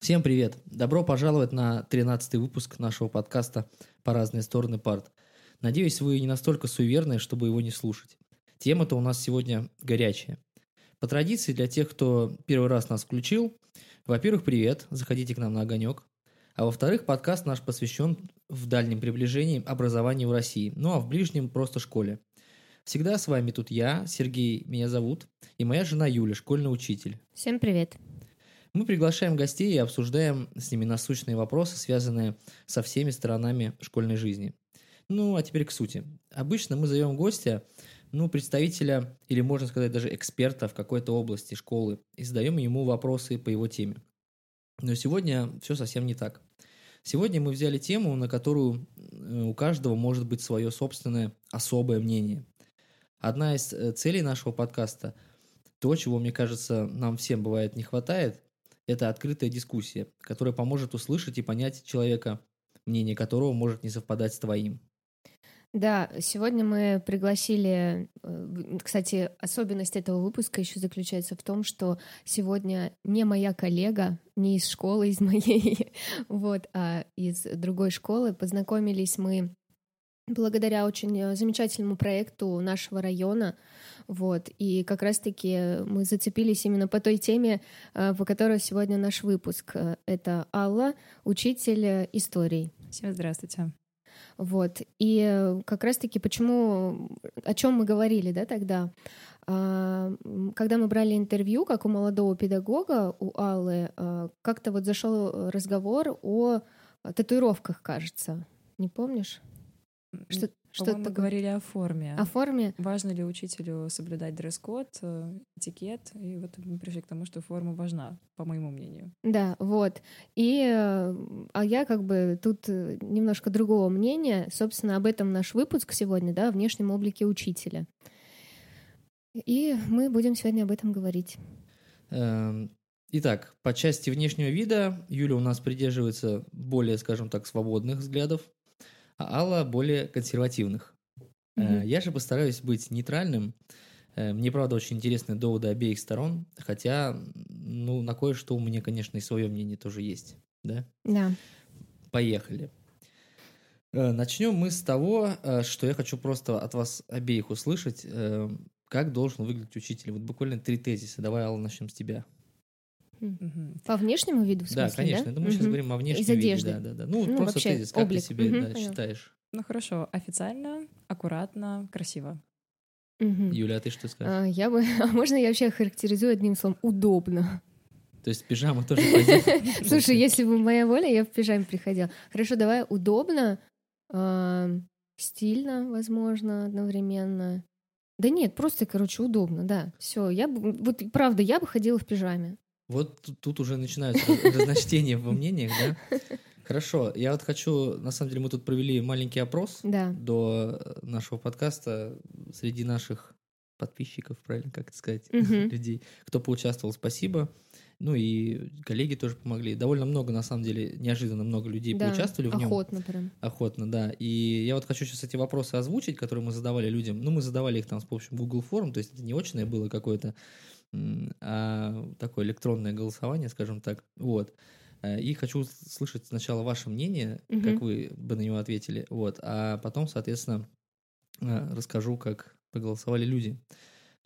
Всем привет! Добро пожаловать на 13 выпуск нашего подкаста «По разные стороны парт». Надеюсь, вы не настолько суеверны, чтобы его не слушать. Тема-то у нас сегодня горячая. По традиции, для тех, кто первый раз нас включил, во-первых, привет, заходите к нам на огонек. А во-вторых, подкаст наш посвящен в дальнем приближении образованию в России, ну а в ближнем просто школе. Всегда с вами тут я, Сергей, меня зовут, и моя жена Юля, школьный учитель. Всем привет. Мы приглашаем гостей и обсуждаем с ними насущные вопросы, связанные со всеми сторонами школьной жизни. Ну, а теперь к сути. Обычно мы зовем гостя, ну, представителя или, можно сказать, даже эксперта в какой-то области школы и задаем ему вопросы по его теме. Но сегодня все совсем не так. Сегодня мы взяли тему, на которую э, у каждого может быть свое собственное особое мнение. Одна из э, целей нашего подкаста, то, чего, мне кажется, нам всем бывает не хватает, это открытая дискуссия, которая поможет услышать и понять человека, мнение которого может не совпадать с твоим. Да, сегодня мы пригласили, э, кстати, особенность этого выпуска еще заключается в том, что сегодня не моя коллега, не из школы, из моей, вот, а из другой школы. Познакомились мы благодаря очень замечательному проекту нашего района, вот, и как раз-таки мы зацепились именно по той теме, э, по которой сегодня наш выпуск. Это Алла, учитель истории. Всем здравствуйте. Вот. И э, как раз-таки почему, о чем мы говорили, да, тогда, а, когда мы брали интервью, как у молодого педагога, у Аллы, как-то вот зашел разговор о татуировках, кажется. Не помнишь? Что, что мы говорили о форме. О форме? Важно ли учителю соблюдать дресс-код, э, этикет? И вот мы пришли к тому, что форма важна, по моему мнению. Да, вот. И э, а я как бы тут э, немножко другого мнения. Собственно, об этом наш выпуск сегодня, да, о внешнем облике учителя. И мы будем сегодня об этом говорить. Эм, итак, по части внешнего вида Юля у нас придерживается более, скажем так, свободных взглядов а Алла более консервативных. Mm-hmm. Я же постараюсь быть нейтральным. Э, мне, правда, очень интересны доводы обеих сторон, хотя, ну, на кое-что у меня, конечно, и свое мнение тоже есть, да? Да. Поехали. Э, Начнем мы с того, что я хочу просто от вас обеих услышать, как должен выглядеть учитель. Вот буквально три тезиса. Давай, Алла, начнем с тебя. По внешнему виду, в смысле, Да, конечно. Да? Это мы сейчас говорим о внешнем Из одежды. виде. Да, да, да. Ну, Ну, просто вообще, тезис, как облик. ты себе Мгм, да, считаешь. Ну хорошо, официально, аккуратно, красиво. Мгм. Юля, а ты что скажешь? А, я бы, а можно я вообще характеризую одним словом удобно? То есть пижама тоже? Слушай, если бы моя воля, я в пижаме приходила. Хорошо, давай удобно, а, стильно, возможно, одновременно. Да нет, просто, короче, удобно, да. Все, я бы, вот правда, я бы ходила в пижаме. Вот тут, уже начинаются раз- разночтения во мнениях, да? Хорошо, я вот хочу, на самом деле мы тут провели маленький опрос Да. до нашего подкаста среди наших подписчиков, правильно как это сказать, Мгм. людей. Кто поучаствовал, спасибо. Ну и коллеги тоже помогли. Довольно много, на самом деле, неожиданно много людей Да, поучаствовали в нем. охотно прям. Охотно, да. И я вот хочу сейчас эти вопросы озвучить, которые мы задавали людям. Ну, мы задавали их там с помощью Google форм, то есть это не очное было какое-то, а такое электронное голосование, скажем так. Вот. Э, И хочу слышать сначала ваше мнение, Мгм. как вы бы на него ответили, вот, а потом, соответственно, э, расскажу, как проголосовали люди.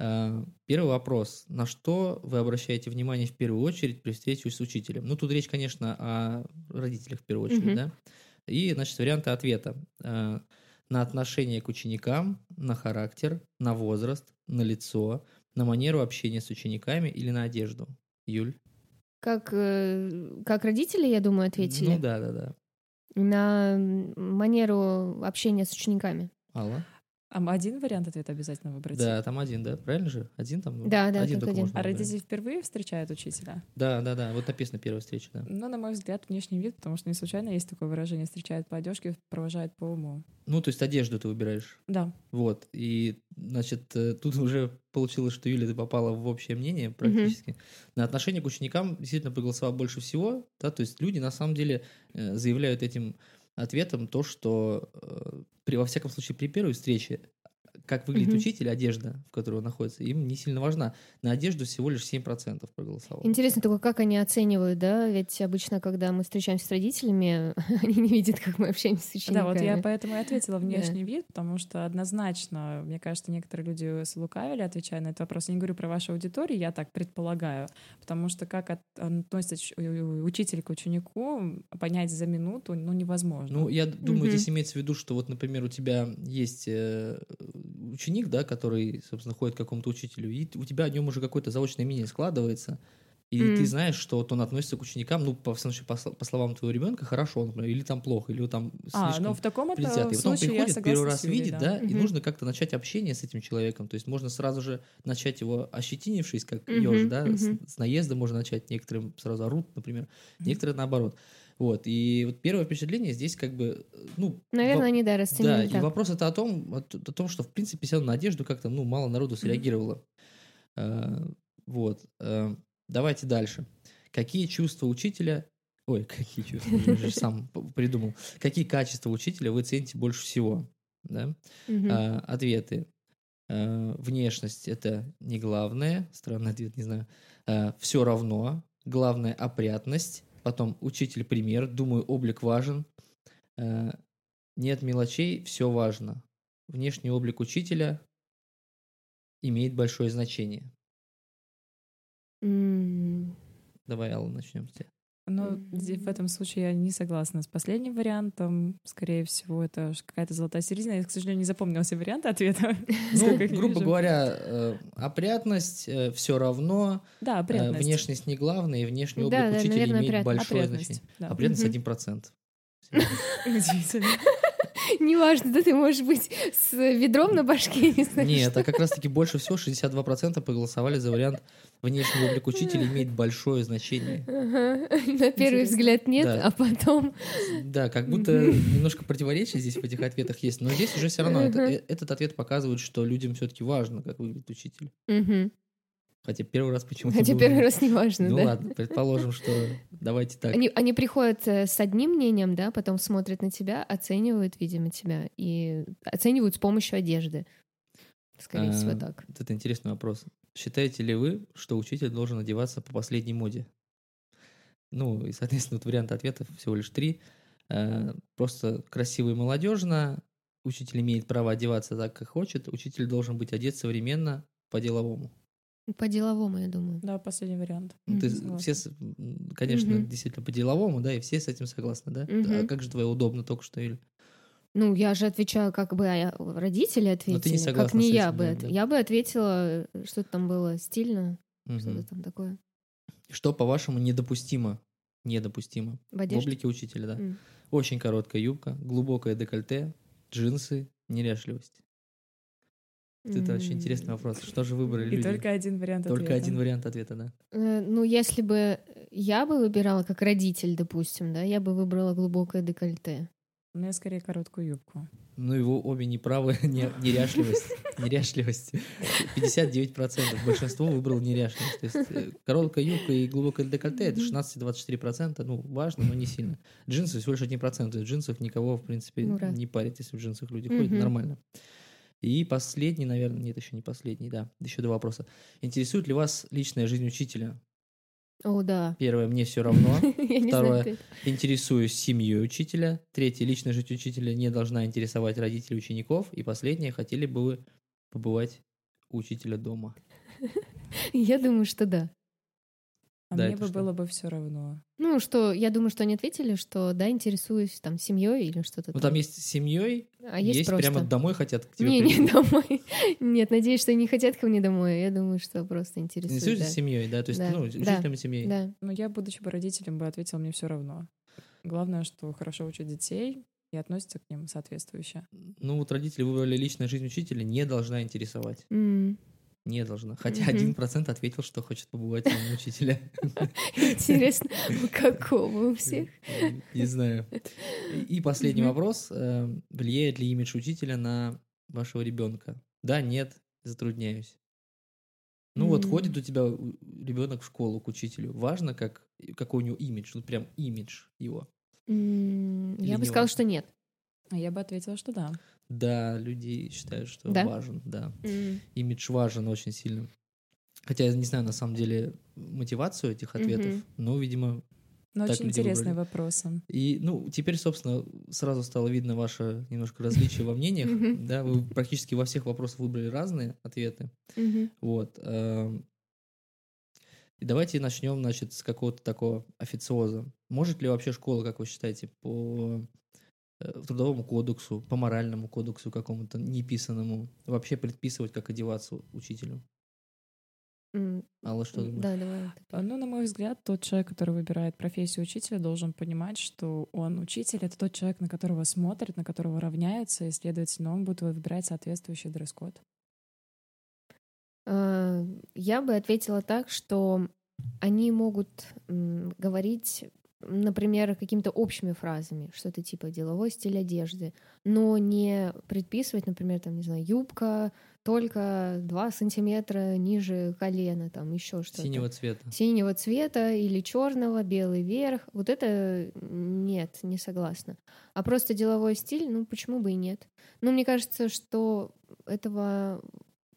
Э, Первый вопрос. На что вы обращаете внимание в первую очередь при встрече с учителем? Ну, тут речь, конечно, о родителях в первую очередь, Мгм. да? И, значит, варианты ответа. На отношение к ученикам, на характер, на возраст, на лицо, на манеру общения с учениками или на одежду? Юль? Как, э, как родители, я думаю, ответили. Ну да, да, да. На манеру общения с учениками. Алла? А один вариант ответа обязательно выбрать? Да, там один, да? Правильно же? Один там? ну, Да, да, один только один. можно А родители впервые встречают учителя? Да, да, да. Вот написано первая встреча, да. Ну, на мой взгляд, внешний вид, потому что не случайно есть такое выражение «встречают по одежке, провожают по уму». Ну, то есть одежду ты выбираешь. Да. Вот. И, значит, э, тут уже получилось, что Юля, ты попала в общее мнение практически. На отношение к ученикам действительно проголосовало больше всего. Да, то есть люди на самом деле э, заявляют этим ответом то, что э, при, во всяком случае при первой встрече как выглядит Мгм. учитель, одежда, в которой он находится, им не сильно важна. На одежду всего лишь 7% проголосовало. Интересно только, как они оценивают, да? Ведь обычно, когда мы встречаемся с родителями, они не видят, как мы общаемся с учениками. Да, вот я поэтому и ответила Да. внешний вид, потому что однозначно, мне кажется, некоторые люди слукавили, отвечая на этот вопрос. Я не говорю про вашу аудиторию, я так предполагаю, потому что как от- относится учитель к ученику, понять за минуту, ну, невозможно. Ну, я думаю, Мгм. здесь имеется в виду, что вот, например, у тебя есть э, ученик, да, который, собственно, ходит к какому-то учителю, и у тебя о нем уже какое-то заочное мнение складывается, и Мгм. ты знаешь, что вот он относится к ученикам, ну, по, случае, по, по словам твоего ребенка, хорошо, например, или там плохо, или там а, слишком ну в таком это предвзятый. И потом приходит, первый с раз Юлей, видит, да, и Мгм. нужно как-то начать общение с этим человеком. То есть можно сразу же начать его ощетинившись, как Мгм, еж, да, с, мгм. с наезда можно начать. Некоторые сразу орут, например, Мгм. некоторые наоборот. Вот, и вот первое впечатление здесь как бы, э, ну... Наверное, они, да, Да, расценили и так. вопрос это о том, о, о том, что в принципе все на одежду как-то, ну, мало народу среагировало. Э, Вот. э, Давайте дальше. Какие чувства учителя... Ой, какие чувства? Я же сам придумал. Какие качества учителя вы цените больше всего? Да? Мгм. А, ответы. А, внешность это не главное. Странный ответ, не знаю. все равно. Главное опрятность. Потом учитель пример. Думаю, облик важен. А, нет мелочей, все важно. Внешний облик учителя имеет большое значение. М, Давай, Алла, начнем с тебя. Ну, в этом случае я не согласна с последним вариантом. Скорее всего, это какая-то золотая середина. Я, к сожалению, не запомнила все варианты ответа. Ну, грубо вижу. говоря, э, опрятность, все равно, Да, э, опрятность. внешность не главное, и внешний облик Да, да, учителя наверное, имеет опрят- большое Опрятность, значение. да. Опрятность Мгм. 1%. Удивительно. Неважно, да ты можешь быть с ведром на башке, не знаю. Нет, а как раз-таки больше всего 62% проголосовали за вариант внешний облик учителя имеет большое значение. Ага. На первый взгляд нет, Да. а потом... Да, как будто немножко противоречий здесь в этих ответах есть, но здесь уже все равно это- Мгм. э, этот ответ показывает, что людям все-таки важно, как выглядит учитель. Мгм. Хотя первый раз почему-то... Хотя был первый раз не важно, Ну да. ладно, предположим, что давайте так. Они, они приходят э, с одним мнением, да, потом смотрят на тебя, оценивают, видимо, тебя, и оценивают с помощью одежды. Скорее А, всего, так. Это интересный вопрос. Считаете ли вы, что учитель должен одеваться по последней моде? Ну, и, соответственно, вот вариант ответов всего лишь три. Э, Просто красиво и молодежно. Учитель имеет право одеваться так, как хочет. Учитель должен быть одет современно, по-деловому. По-деловому, я думаю. Да, последний вариант. Ну, ты Мгм. все, конечно, Мгм. действительно по-деловому, да, и все с этим согласны, да? А Мгм. как же твое удобно только что, Юль? Ну, я же отвечаю, как бы а, родители ответили, как согласна не с я этим, бы. да, от- да. Я бы ответила, э, что там было стильно, Мгм. что-то там такое. Что, по-вашему, недопустимо? Недопустимо. В В одежде. облике учителя, да. М. Очень короткая юбка, глубокое декольте, джинсы, неряшливость. Вот Это очень интересный вопрос. Что же выбрали И люди? только один вариант Только ответа. один вариант ответа, да. Э, Ну, если бы я бы выбирала как родитель, допустим, да, я бы выбрала глубокое декольте. У меня скорее короткую юбку. Ну, его обе неправы, не- неряшливость. Неряшливость. 59%. Большинство выбрало неряшливость. То есть э, короткая юбка и глубокое декольте это 16-24%. Ну, важно, но не сильно. Джинсы всего лишь 1%. То есть джинсов никого, в принципе, Ура. не парит, если в джинсах люди ходят. Нормально. И последний, наверное, нет, еще не последний, да. Еще два вопроса. Интересует ли вас личная жизнь учителя? О, да. Первое, мне все равно. Второе. Интересуюсь семьей учителя. Третье, личная жизнь учителя не должна интересовать родителей учеников. И последнее, хотели бы вы побывать у учителя дома? Я думаю, что да. А Да, мне бы что? было бы все равно. Ну, что, я думаю, что они ответили, что да, интересуюсь там семьей или что-то Ну, там есть с семьей, А есть, есть просто. прямо домой хотят к тебе Не, не прийти. домой. Нет, надеюсь, что они хотят ко мне домой. Я думаю, что просто интересует. Интересуешься да. семьей, да? То есть, Да, ну, да, учителем семьей. Да. Но Ну, я, будучи бы родителем, бы ответила, мне все равно. Главное, что хорошо учат детей и относятся к ним соответствующе. Ну, вот родители выбрали личная жизнь учителя, не должна интересовать. М. Не должна. Хотя один процент ответил, что хочет побывать у учителя. Интересно, у какого у всех? Не знаю. И последний вопрос. Э, Влияет ли имидж учителя на вашего ребенка? Да, нет, затрудняюсь. Ну вот ходит у тебя ребенок в школу к учителю. Важно, как, какой у него имидж. Ну прям имидж его. Я бы сказала, что нет. А я бы ответила, что да. Да, люди считают, что Да? важен, да. М. Имидж важен очень сильно. Хотя я не знаю на самом деле мотивацию этих ответов, Мгм. но, видимо, Но Так очень выбрали. вопросы. И, ну, теперь, собственно, сразу стало видно ваше немножко различие во мнениях. Да, вы практически во всех вопросах выбрали разные ответы. Вот. эм. И давайте начнем, значит, с какого-то такого официоза. Может ли вообще школа, как вы считаете, по трудовому кодексу, по моральному кодексу какому-то неписанному, вообще предписывать, как одеваться учителю? М. Алла, что думаешь? Да, давай. Ну, на мой взгляд, тот человек, который выбирает профессию учителя, должен понимать, что он учитель — это тот человек, на которого смотрят, на которого равняются, и, следовательно, он будет выбирать соответствующий дресс-код. А, Я бы ответила так, что они могут говорить, например, какими-то общими фразами, что-то типа деловой стиль одежды, но не предписывать, например, там, не знаю, юбка только 2 сантиметра ниже колена, там еще что-то. Синего цвета. Синего цвета или черного, белый верх. Вот это нет, не согласна. А просто деловой стиль, ну почему бы и нет? Ну, мне кажется, что этого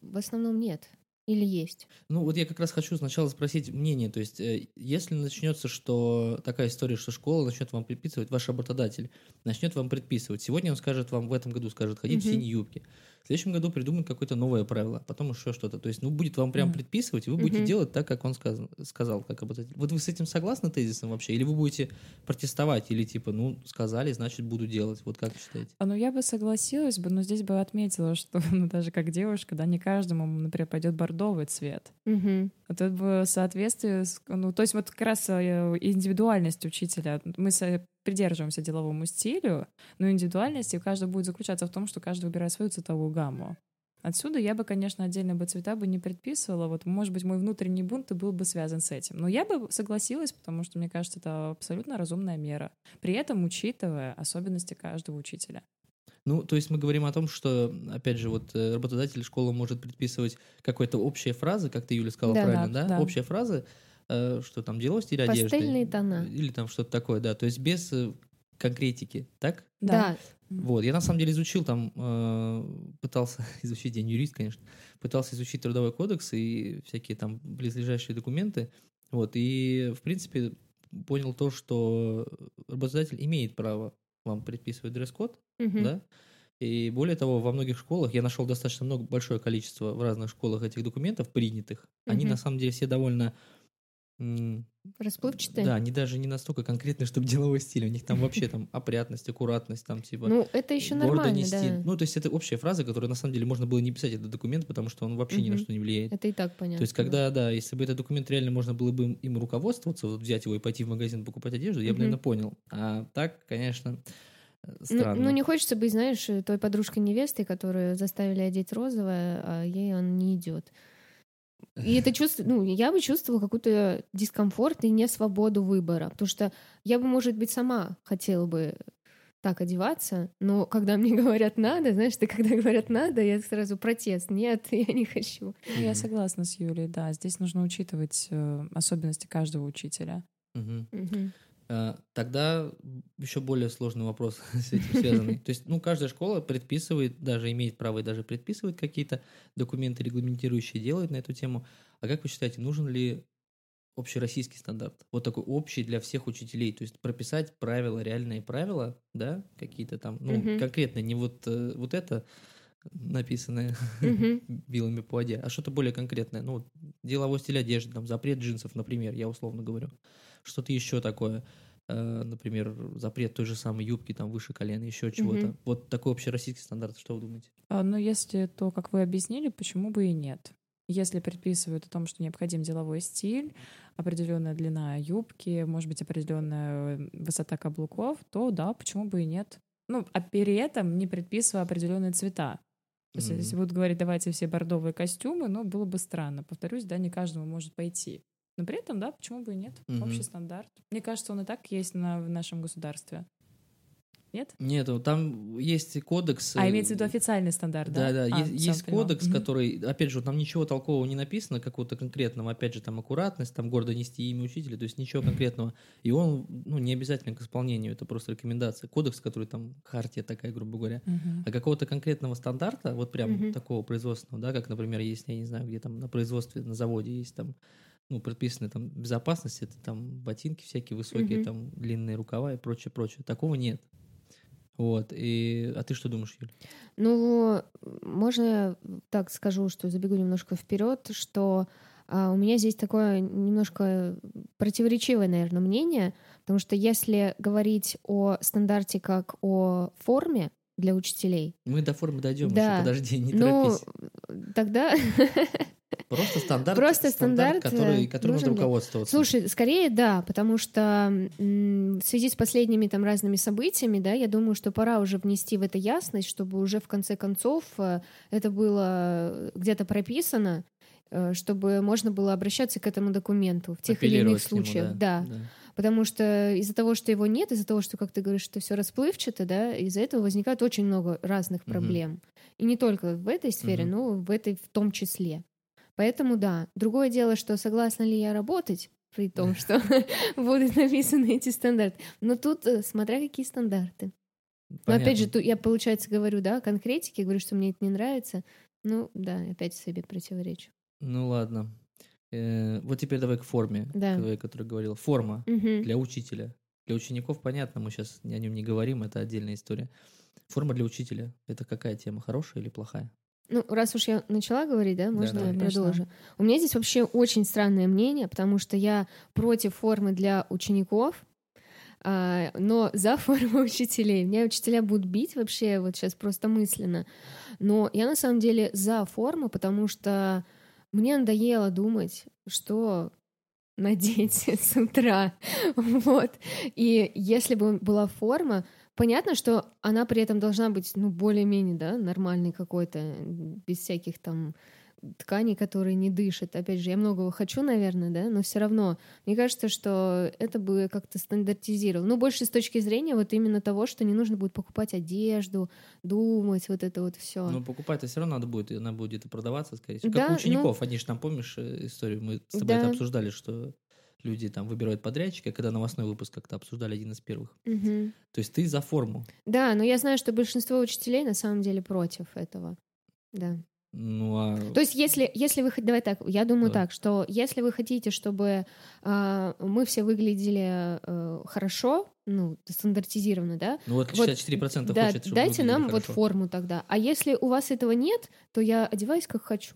в основном нет. Или есть. Ну, вот я как раз хочу сначала спросить мнение. То есть, э, если начнется, что такая история, что школа начнет вам предписывать, ваш работодатель начнет вам предписывать. Сегодня он скажет вам, в этом году скажет, ходить в Мгм. синей юбке. В следующем году придумает какое-то новое правило, потом еще что-то. То есть, ну, будет вам прям предписывать, и вы будете делать так, как он сказал, сказал, как работодатель. Вот вы с этим согласны тезисом вообще? Или вы будете протестовать? Или типа, ну, сказали, значит, буду делать. Вот как считаете? А, Ну, я бы согласилась бы, но здесь бы отметила, что, ну, даже как девушка, да, не каждому, например, пойдет бордовый цвет. Мгм. А тут бы соответствие, с- ну, то есть вот как раз э, индивидуальность учителя. Мы со- придерживаемся деловому стилю, но индивидуальность у каждого будет заключаться в том, что каждый выбирает свою цветовую гамму. Отсюда я бы, конечно, отдельно бы цвета бы не предписывала. Вот, может быть, мой внутренний бунт и был бы связан с этим. Но я бы согласилась, потому что, мне кажется, это абсолютно разумная мера. При этом учитывая особенности каждого учителя. Ну, то есть мы говорим о том, что, опять же, вот э, работодатель школа может предписывать какой-то общие фразы, как ты, Юля, сказала Да, правильно, да, да? да. Общие фразы, что там деловой стиль одежды. Пастельные тона. Или там что-то такое, да. То есть без э, конкретики, так? Да. Вот, я на самом деле изучил там, э, пытался изучить, я не юрист, конечно, пытался изучить трудовой кодекс и всякие там близлежащие документы, вот, и, в принципе, понял то, что работодатель имеет право вам предписывать дресс-код, Мгм. да, и более того, во многих школах, я нашел достаточно много, большое количество в разных школах этих документов принятых, они Мгм. на самом деле все довольно... Расплывчатые? Да, они даже не настолько конкретные, чтобы деловой стиль. У них там вообще там опрятность, аккуратность, там типа Ну, это еще нормально, нести. да. Ну, то есть это общая фраза, которую на самом деле можно было не писать этот документ, потому что он вообще ни на что не влияет. Это и так понятно. То есть, когда, да, если бы этот документ реально можно было бы им, им руководствоваться, вот взять его и пойти в магазин покупать одежду, я бы, Мгм. наверное, понял. А так, конечно, Ну, странно. ну, не хочется быть, знаешь, той подружкой невесты, которую заставили одеть розовое, а ей он не идет. И это чувство, ну, я бы чувствовала какой-то дискомфорт и не свободу выбора, потому что я бы, может быть, сама хотела бы так одеваться, но когда мне говорят надо, знаешь, ты когда говорят надо, я сразу протест, нет, я не хочу. Ну, Я согласна с Юлей, да. Здесь нужно учитывать э, особенности каждого учителя. Мгм. Мгм. А, Тогда еще более сложный вопрос с этим связанный. То есть, ну, каждая школа предписывает, даже имеет право и даже предписывает какие-то документы, регламентирующие, делает на эту тему. А как вы считаете, нужен ли общероссийский стандарт? Вот такой общий для всех учителей. То есть прописать правила, реальные правила, да, какие-то там, ну, Мгм. конкретно не вот, э, вот это написанное Мгм. вилами по воде, а что-то более конкретное. Ну, деловой стиль одежды, там, запрет джинсов, например, я условно говорю. Что-то еще такое. Э, Например, запрет той же самой юбки там выше колена, еще чего-то. Мгм. Вот такой общероссийский стандарт, что вы думаете? А, Но если то, как вы объяснили, почему бы и нет? Если предписывают о том, что необходим деловой стиль, определенная длина юбки, может быть, определенная высота каблуков, то да, почему бы и нет? Ну, а при этом не предписывая определенные цвета. То есть, Мгм. если будут говорить, давайте все бордовые костюмы, ну, было бы странно. Повторюсь, да, не каждому может пойти. Но при этом, да, почему бы и нет? Мгм. Общий стандарт. Мне кажется, он и так есть на, в нашем государстве. нет? Нету, там есть кодекс. А э, имеется в виду официальный стандарт, да? Да, да, А, есть, есть кодекс, Мгм. который, опять же, там ничего толкового не написано, какого-то конкретного, опять же, там аккуратность, там гордо нести имя учителя, то есть ничего конкретного. И он, ну, не обязательно к исполнению, это просто рекомендация. Кодекс, который там, хартия такая, грубо говоря. Мгм. А какого-то конкретного стандарта, вот прям Мгм. такого производственного, да, как, например, есть, я не знаю, где там на производстве, на заводе есть там, ну, предписаны там безопасность, это там ботинки всякие высокие, Мгм. там длинные рукава и прочее, прочее. Такого нет. Вот. И, а ты что думаешь, Юль? Ну, можно я так скажу, что забегу немножко вперед, что а, у меня здесь такое немножко противоречивое, наверное, мнение, потому что если говорить о стандарте как о форме для учителей, Мы до формы дойдем Да. еще, подожди, не ну, торопись. тогда Просто стандарт, просто стандарт, который, э, которым для- руководствоваться. Слушай, скорее да, потому что в связи с последними там разными событиями, да, я думаю, что пора уже внести в это ясность, чтобы уже в конце концов э, это было где-то прописано, э, чтобы можно было обращаться к этому документу в тех или иных к нему, случаях, да. да. Потому что из-за того, что его нет, из-за того, что, как ты говоришь, что все расплывчато, да, из-за этого возникает очень много разных проблем. И не только в этой сфере, Мгм. но в этой в том числе. Поэтому да. Другое дело, что согласна ли я работать при том, что будут написаны эти стандарты. Но тут э, смотря какие стандарты. Но опять же, Понятно. ту- я, получается, говорю, да, конкретики, говорю, что мне это не нравится. Ну, да, опять себе противоречу. Ну ладно. Э, вот теперь давай к форме, Да. к твоей, которую говорила. Форма Мгм. для учителя. Для учеников понятно, мы сейчас о нем не говорим, это отдельная история. Форма для учителя. Это какая тема, хорошая или плохая? Ну, раз уж я начала говорить, да, можно да. я Конечно. продолжу? У меня здесь вообще очень странное мнение, потому что я против формы для учеников, а, но за форму учителей. Меня учителя будут бить вообще вот сейчас просто мысленно. Но я на самом деле за форму, потому что мне надоело думать, что надеть с утра. Вот. И если бы была форма, понятно, что она при этом должна быть, ну, более-менее, да, нормальной какой-то, без всяких там тканей, которые не дышат. Опять же, я многого хочу, наверное, да, но все равно мне кажется, что это бы как-то стандартизировало. Ну, больше с точки зрения вот именно того, что не нужно будет покупать одежду, думать, вот это вот все. Ну, покупать-то все равно надо будет, и она будет продаваться, скорее всего. Да, Как у ну- учеников, они же там, помнишь э, историю, мы с тобой это Да. обсуждали, что люди там выбирают подрядчика, когда новостной выпуск как-то обсуждали один из первых. Мгм. То есть ты за форму. Да, но я знаю, что большинство учителей на самом деле против этого. Да. Ну, а То есть, если, если вы... хот- Давай так, я думаю Давай. так, что если вы хотите, чтобы а, мы все выглядели э, хорошо, ну, стандартизированно, да, ну вот вот, 64% да, хочет, чтобы дайте нам вот хорошо. форму тогда. А если у вас этого нет, то я одеваюсь как хочу.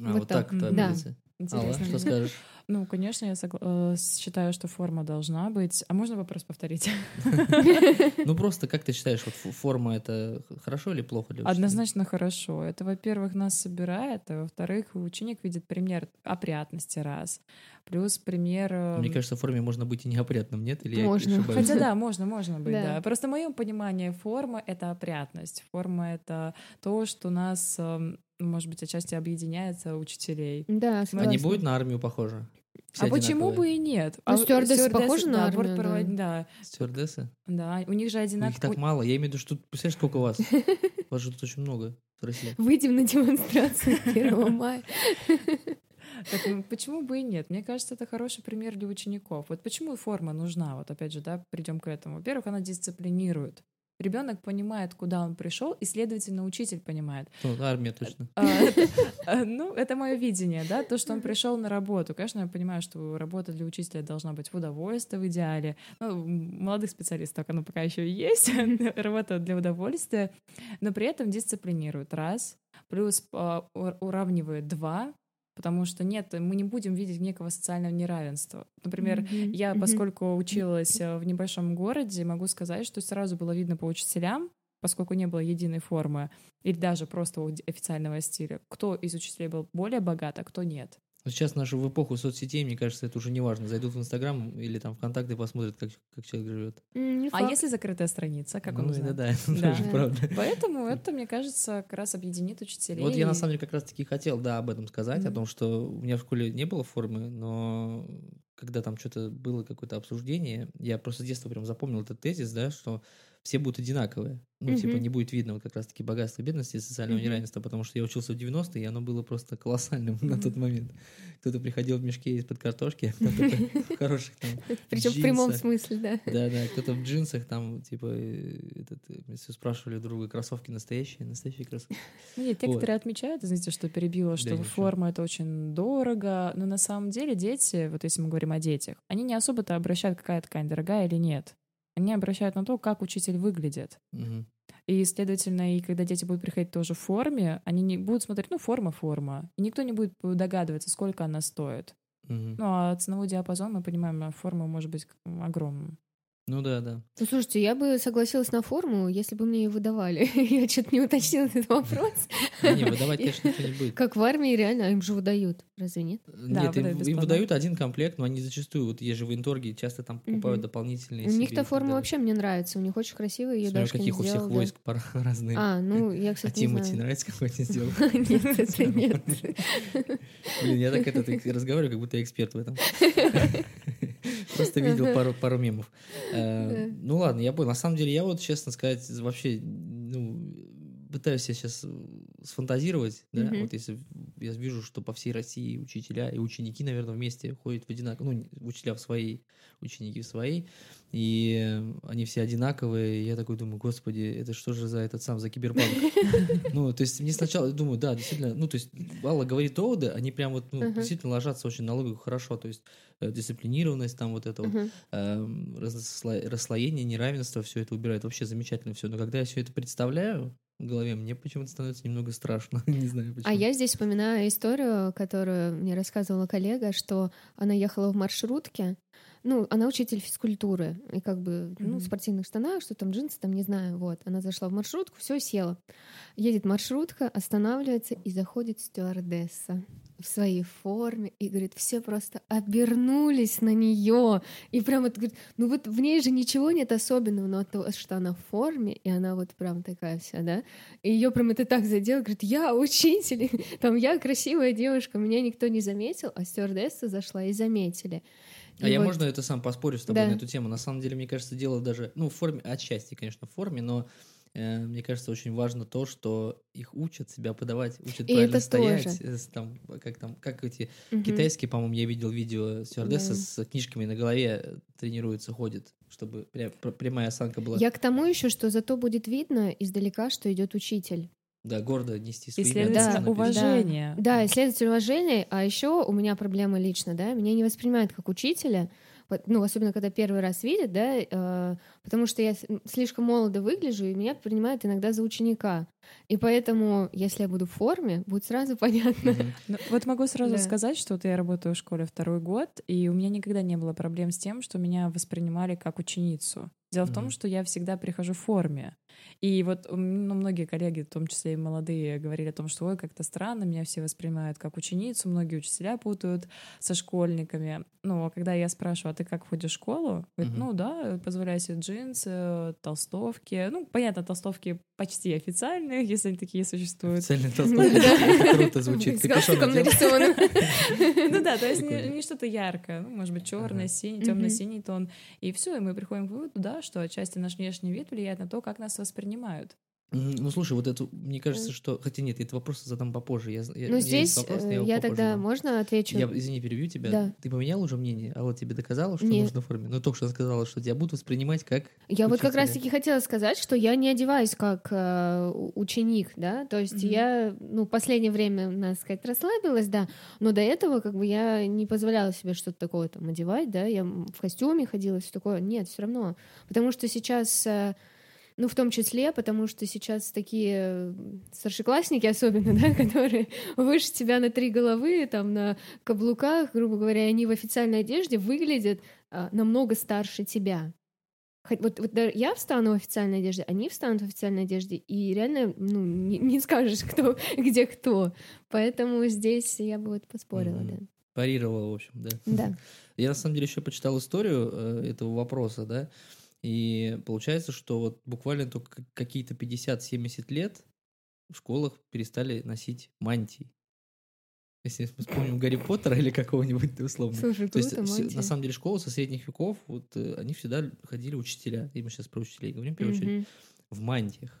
А, вот вот так. так, то Да. Обидится. Алла, Интересно. что скажешь? Ну, конечно, я согла- э, считаю, что форма должна быть. А можно вопрос повторить? Ну, просто как ты считаешь, вот форма это хорошо или плохо для учителя? Однозначно хорошо. Это, во-первых, нас собирает, а во-вторых, ученик видит пример опрятности раз. Плюс пример... э, Мне кажется, в форме можно быть и неопрятным, нет? Или Можно. Хотя да, можно, можно быть, Да. да. Просто в моем понимании форма — это опрятность. Форма — это то, что нас, эм, может быть, отчасти объединяется учителей. Да, А согласна. не будет на армию похоже? Все а почему одинаковые. бы и нет? Ну, а стюардессы похожи на да, армию, бортпровод- да. Стюардессы? Да, у них же одинаково... Их так мало. Я имею в виду, что тут, представляешь, сколько у вас? У вас же тут очень много в России. Выйдем на демонстрацию 1 мая. Так, ну, почему бы и нет? Мне кажется, это хороший пример для учеников. Вот почему форма нужна? Вот опять же, да, придем к этому. Во-первых, она дисциплинирует. Ребенок понимает, куда он пришел, и, следовательно, учитель понимает. Ну, армия точно. А, а, Ну, это мое видение, да, то, что он пришел на работу. Конечно, я понимаю, что работа для учителя должна быть в удовольствие в идеале. Ну, молодых специалистов оно пока еще и есть, работа для удовольствия, но при этом дисциплинирует, раз, плюс а, ур- уравнивает, два, потому что нет, мы не будем видеть некого социального неравенства. Например, Мгм, я, поскольку училась э, в небольшом городе, могу сказать, что сразу было видно по учителям, поскольку не было единой формы или даже просто официального стиля, кто из учителей был более богат, а кто нет. Но сейчас нашу в эпоху соцсетей, мне кажется, это уже не важно. Зайдут в Инстаграм или там ВКонтакте и посмотрят, как, как человек живет. Не А факт. если закрытая страница, как он ну, узнает? это да, это Да. тоже правда. Поэтому это, мне кажется, как раз объединит учителей. Вот я на самом деле как раз-таки хотел, да, об этом сказать, о Мгм. том, что у меня в школе не было формы, но когда там что-то было, какое-то обсуждение, я просто с детства прям запомнил этот тезис, да, что все будут одинаковые. Ну, Мгм. типа, не будет видно вот как раз-таки богатства, бедности и социального Мгм. неравенства, потому что я учился в 90-е, и оно было просто колоссальным на тот момент. Кто-то приходил в мешке из-под картошки, кто-то в хороших там Причем в прямом смысле, да. Да-да, кто-то в джинсах, там, типа, э, этот, э, всё спрашивали друга, кроссовки настоящие, настоящие кроссовки. Нет, некоторые отмечают, извините, что перебила, что форма это очень дорого, но на самом деле дети, вот если мы говорим о детях, они не особо-то обращают, какая ткань дорогая или нет. Они обращают на то, как учитель выглядит. Мгм. И, следовательно, и когда дети будут приходить тоже в форме, они не будут смотреть, ну, форма, форма. И никто не будет догадываться, сколько она стоит. Мгм. Ну, а ценовой диапазон, мы понимаем, форма может быть огромным. Ну да, да. Ну, слушайте, я бы согласилась на форму, если бы мне ее выдавали. Я что-то не уточнила этот вопрос. Не, выдавать, конечно, никто не будет. Как в армии, реально, а им же выдают, разве нет? Да, Нет, им, выдают им бесплатно. выдают один комплект, но они зачастую, вот есть же в Инторге, часто там покупают дополнительные У них-то форма вообще мне нравится, у них очень красивая, ее не каких у всех войск разные. А, ну, я, А кстати, не Тимати знаю. нравится, какой ты сделал? Нет, это нет. Блин, я так это разговариваю, как будто я эксперт в этом. Просто видел пару, пару мемов. Э. Ну ладно, я понял. На самом деле, я вот, честно сказать, вообще, ну, пытаюсь себя сейчас сфантазировать, да, Мгм. вот если я вижу, что по всей России учителя и ученики, наверное, вместе ходят в одинаково, ну, учителя в своей, ученики в своей, и они все одинаковые, я такой думаю, господи, это что же за этот сам, за киберпанк? Ну, то есть мне сначала думаю, да, действительно, ну, то есть Алла говорит доводы, они прям вот, ну, действительно ложатся очень на логику хорошо, то есть э, дисциплинированность, там вот это вот, эм, расслоение, неравенство, все это убирает. Вообще замечательно все. Но когда я все это представляю голове, мне почему-то становится немного страшно. Не знаю почему. А я здесь вспоминаю историю, которую мне рассказывала коллега, что она ехала в маршрутке. Ну, она учитель физкультуры, и как бы, ну, в спортивных штанах, что там джинсы, там, не знаю, вот. Она зашла в маршрутку, все, села. Едет маршрутка, останавливается, и заходит стюардесса в своей форме и говорит, все просто обернулись на нее. И прям вот говорит, ну вот в ней же ничего нет особенного, но то, что она в форме, и она вот прям такая вся, да, и ее прям это так задело, говорит, я учитель, там я красивая девушка, меня никто не заметил, а стюардесса зашла и заметили. А И я вот- можно это сам поспорю с тобой Да. на эту тему. На самом деле, мне кажется, дело даже, ну, в форме, отчасти, конечно, в форме, но мне кажется, очень важно то, что их учат себя подавать, учат И правильно это стоять, тоже. э, с там, как там, как эти Мгм. китайские, по-моему, я видел видео стюардесса Да. с книжками на голове э, тренируется, ходит, чтобы пря- пр- прямая осанка была. Я к тому еще, что зато будет видно издалека, что идет учитель. Да, гордо нести свои следовательно, Да, уважение. Да, и следователь уважения, а еще у меня проблема лично, да, меня не воспринимают как учителя, ну, особенно когда первый раз видят, да, э, потому что я слишком молодо выгляжу, и меня принимают иногда за ученика. И поэтому, если я буду в форме, будет сразу понятно. Мгм. Ну, вот могу сразу Да. сказать, что вот я работаю в школе второй год, и у меня никогда не было проблем с тем, что меня воспринимали как ученицу. Дело в том, что я всегда прихожу в форме. И вот ну, многие коллеги, в том числе и молодые, говорили о том, что ой, как-то странно, меня все воспринимают как ученицу, многие учителя путают со школьниками. Ну, а когда я спрашиваю, а ты как ходишь в школу? Говорит, Мгм. ну да, позволяю себе джинсы, толстовки. Ну, понятно, толстовки почти официальные, если они такие существуют. Официальный толстовка. Круто звучит. С галстуком. Ну да, то есть не, что-то яркое, ну, может быть, черное, Ага. синий, темно-синий тон. И все, и мы приходим к выводу, да, что отчасти наш внешний вид влияет на то, как нас воспринимают. Ну, слушай, вот это, мне кажется, что... Хотя нет, этот вопрос задам попозже. Я, я- Ну, здесь вопрос, но э, я попозже тогда, задам. можно отвечу? Я, извини, перебью тебя. Да. Ты поменял уже мнение? А вот тебе доказала, что Нет. нужно в форме? Ну, только что сказала, что тебя будут воспринимать как... Я вот как учителя. раз-таки хотела сказать, что я не одеваюсь как э, ученик, да, то есть Мгм. я, ну, последнее время, надо сказать, расслабилась, да, но до этого как бы я не позволяла себе что-то такое там одевать, да, я в костюме ходила, все такое, нет, все равно, потому что сейчас... э, ну, в том числе, потому что сейчас такие старшеклассники особенно, да, которые выше тебя на три головы, там, на каблуках, грубо говоря, они в официальной одежде выглядят а, намного старше тебя. Хоть- Вот, вот я встану в официальной одежде, они встанут в официальной одежде, и реально, ну, не, не скажешь, кто, где кто. Поэтому здесь я бы вот поспорила, Мгм. Парировала, в общем, да. да. Да. Я, на самом деле, еще почитал историю э, этого вопроса, да, и получается, что вот буквально только какие-то 50-70 лет в школах перестали носить мантии. Если мы вспомним Гарри Поттера или какого-нибудь условно. Слушай, То есть, мантия. на самом деле, школа со средних веков, вот э, они всегда ходили учителя. И мы сейчас про учителей говорим, в первую очередь, в мантиях.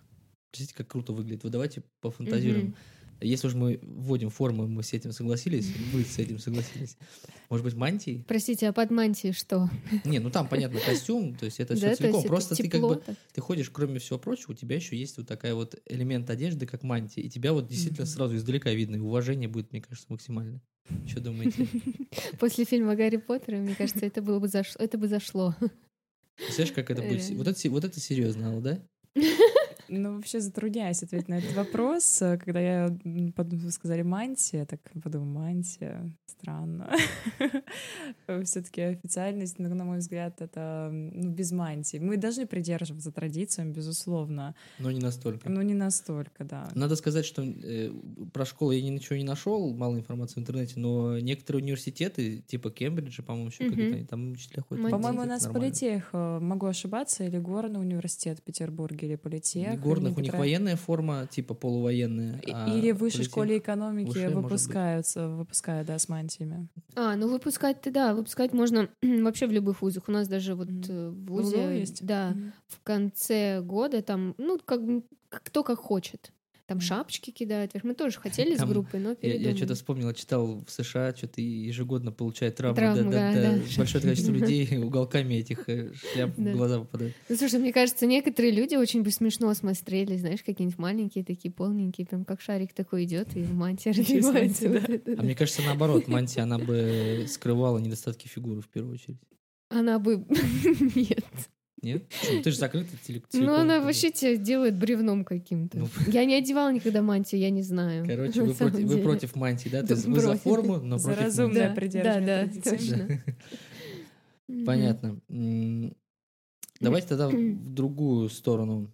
Представляете, как круто выглядит. Вот давайте пофантазируем. Если уж мы вводим формы, мы с этим согласились, вы с этим согласились. Может быть, мантии? Простите, а под мантией что? Не, ну там, понятно, костюм, то есть это Да, все есть целиком. Просто ты как бы, ты ходишь, кроме всего прочего, у тебя еще есть вот такая вот элемент одежды, как мантия. И тебя вот действительно сразу издалека видно. И уважение будет, мне кажется, максимально. Что думаете? После фильма Гарри Поттера, мне кажется, это было бы зашло. Это бы зашло. Представляешь, как это будет? Вот это, вот это серьезно, Алла, да? Ну, вообще затрудняюсь ответить на этот вопрос. Э, Когда я м, под- вы сказали мантия, я так подумала, мантия, странно. Все-таки официальность, ну, на мой взгляд, это ну, без мантии. Мы должны придерживаться традициям, безусловно, Но не настолько. но не настолько, да. Надо сказать, что э, про школу я ничего не нашел, мало информации в интернете, но некоторые университеты, типа Кембриджа, по-моему, еще Мгм. какие-то, там учителя ходят. По-моему, у нас политех, э, могу ошибаться, или горный университет в Петербурге, или политех. Горных у них военная форма, типа полувоенная. И- а Или в высшей школе экономики выше, выпускаются, выпускают, да, с мантиями. А, ну выпускать-то да, выпускать можно вообще в любых вузах. У нас даже вот э, в ВУЗе, есть? да, в конце года там, ну, как бы, как- кто как хочет. Там шапочки кидают вверх. Мы тоже хотели Там с группой, но Я, передумали. я что-то вспомнил, читал в США, что-то ежегодно получают травмы. Травмы, да, да, да, да. Большое количество людей уголками этих э, шляп в глаза попадают. Ну, слушай, мне кажется, некоторые люди очень бы смешно смотрели, знаешь, какие-нибудь маленькие такие, полненькие, прям как шарик такой идет и в мантии развивается. А мне кажется, наоборот, мантия, она бы скрывала недостатки фигуры в первую очередь. Она бы... Нет. Нет? Ты же закрытый теле- Ну, она вообще тебя делает бревном каким-то. Ну. Я не одевала никогда мантию, я не знаю. Короче, вы против, вы против мантии, да? Да, вы за форму, но За против разумное мантии. Да, придерживание да, да, точно. Мгм. Понятно. Давайте тогда в другую сторону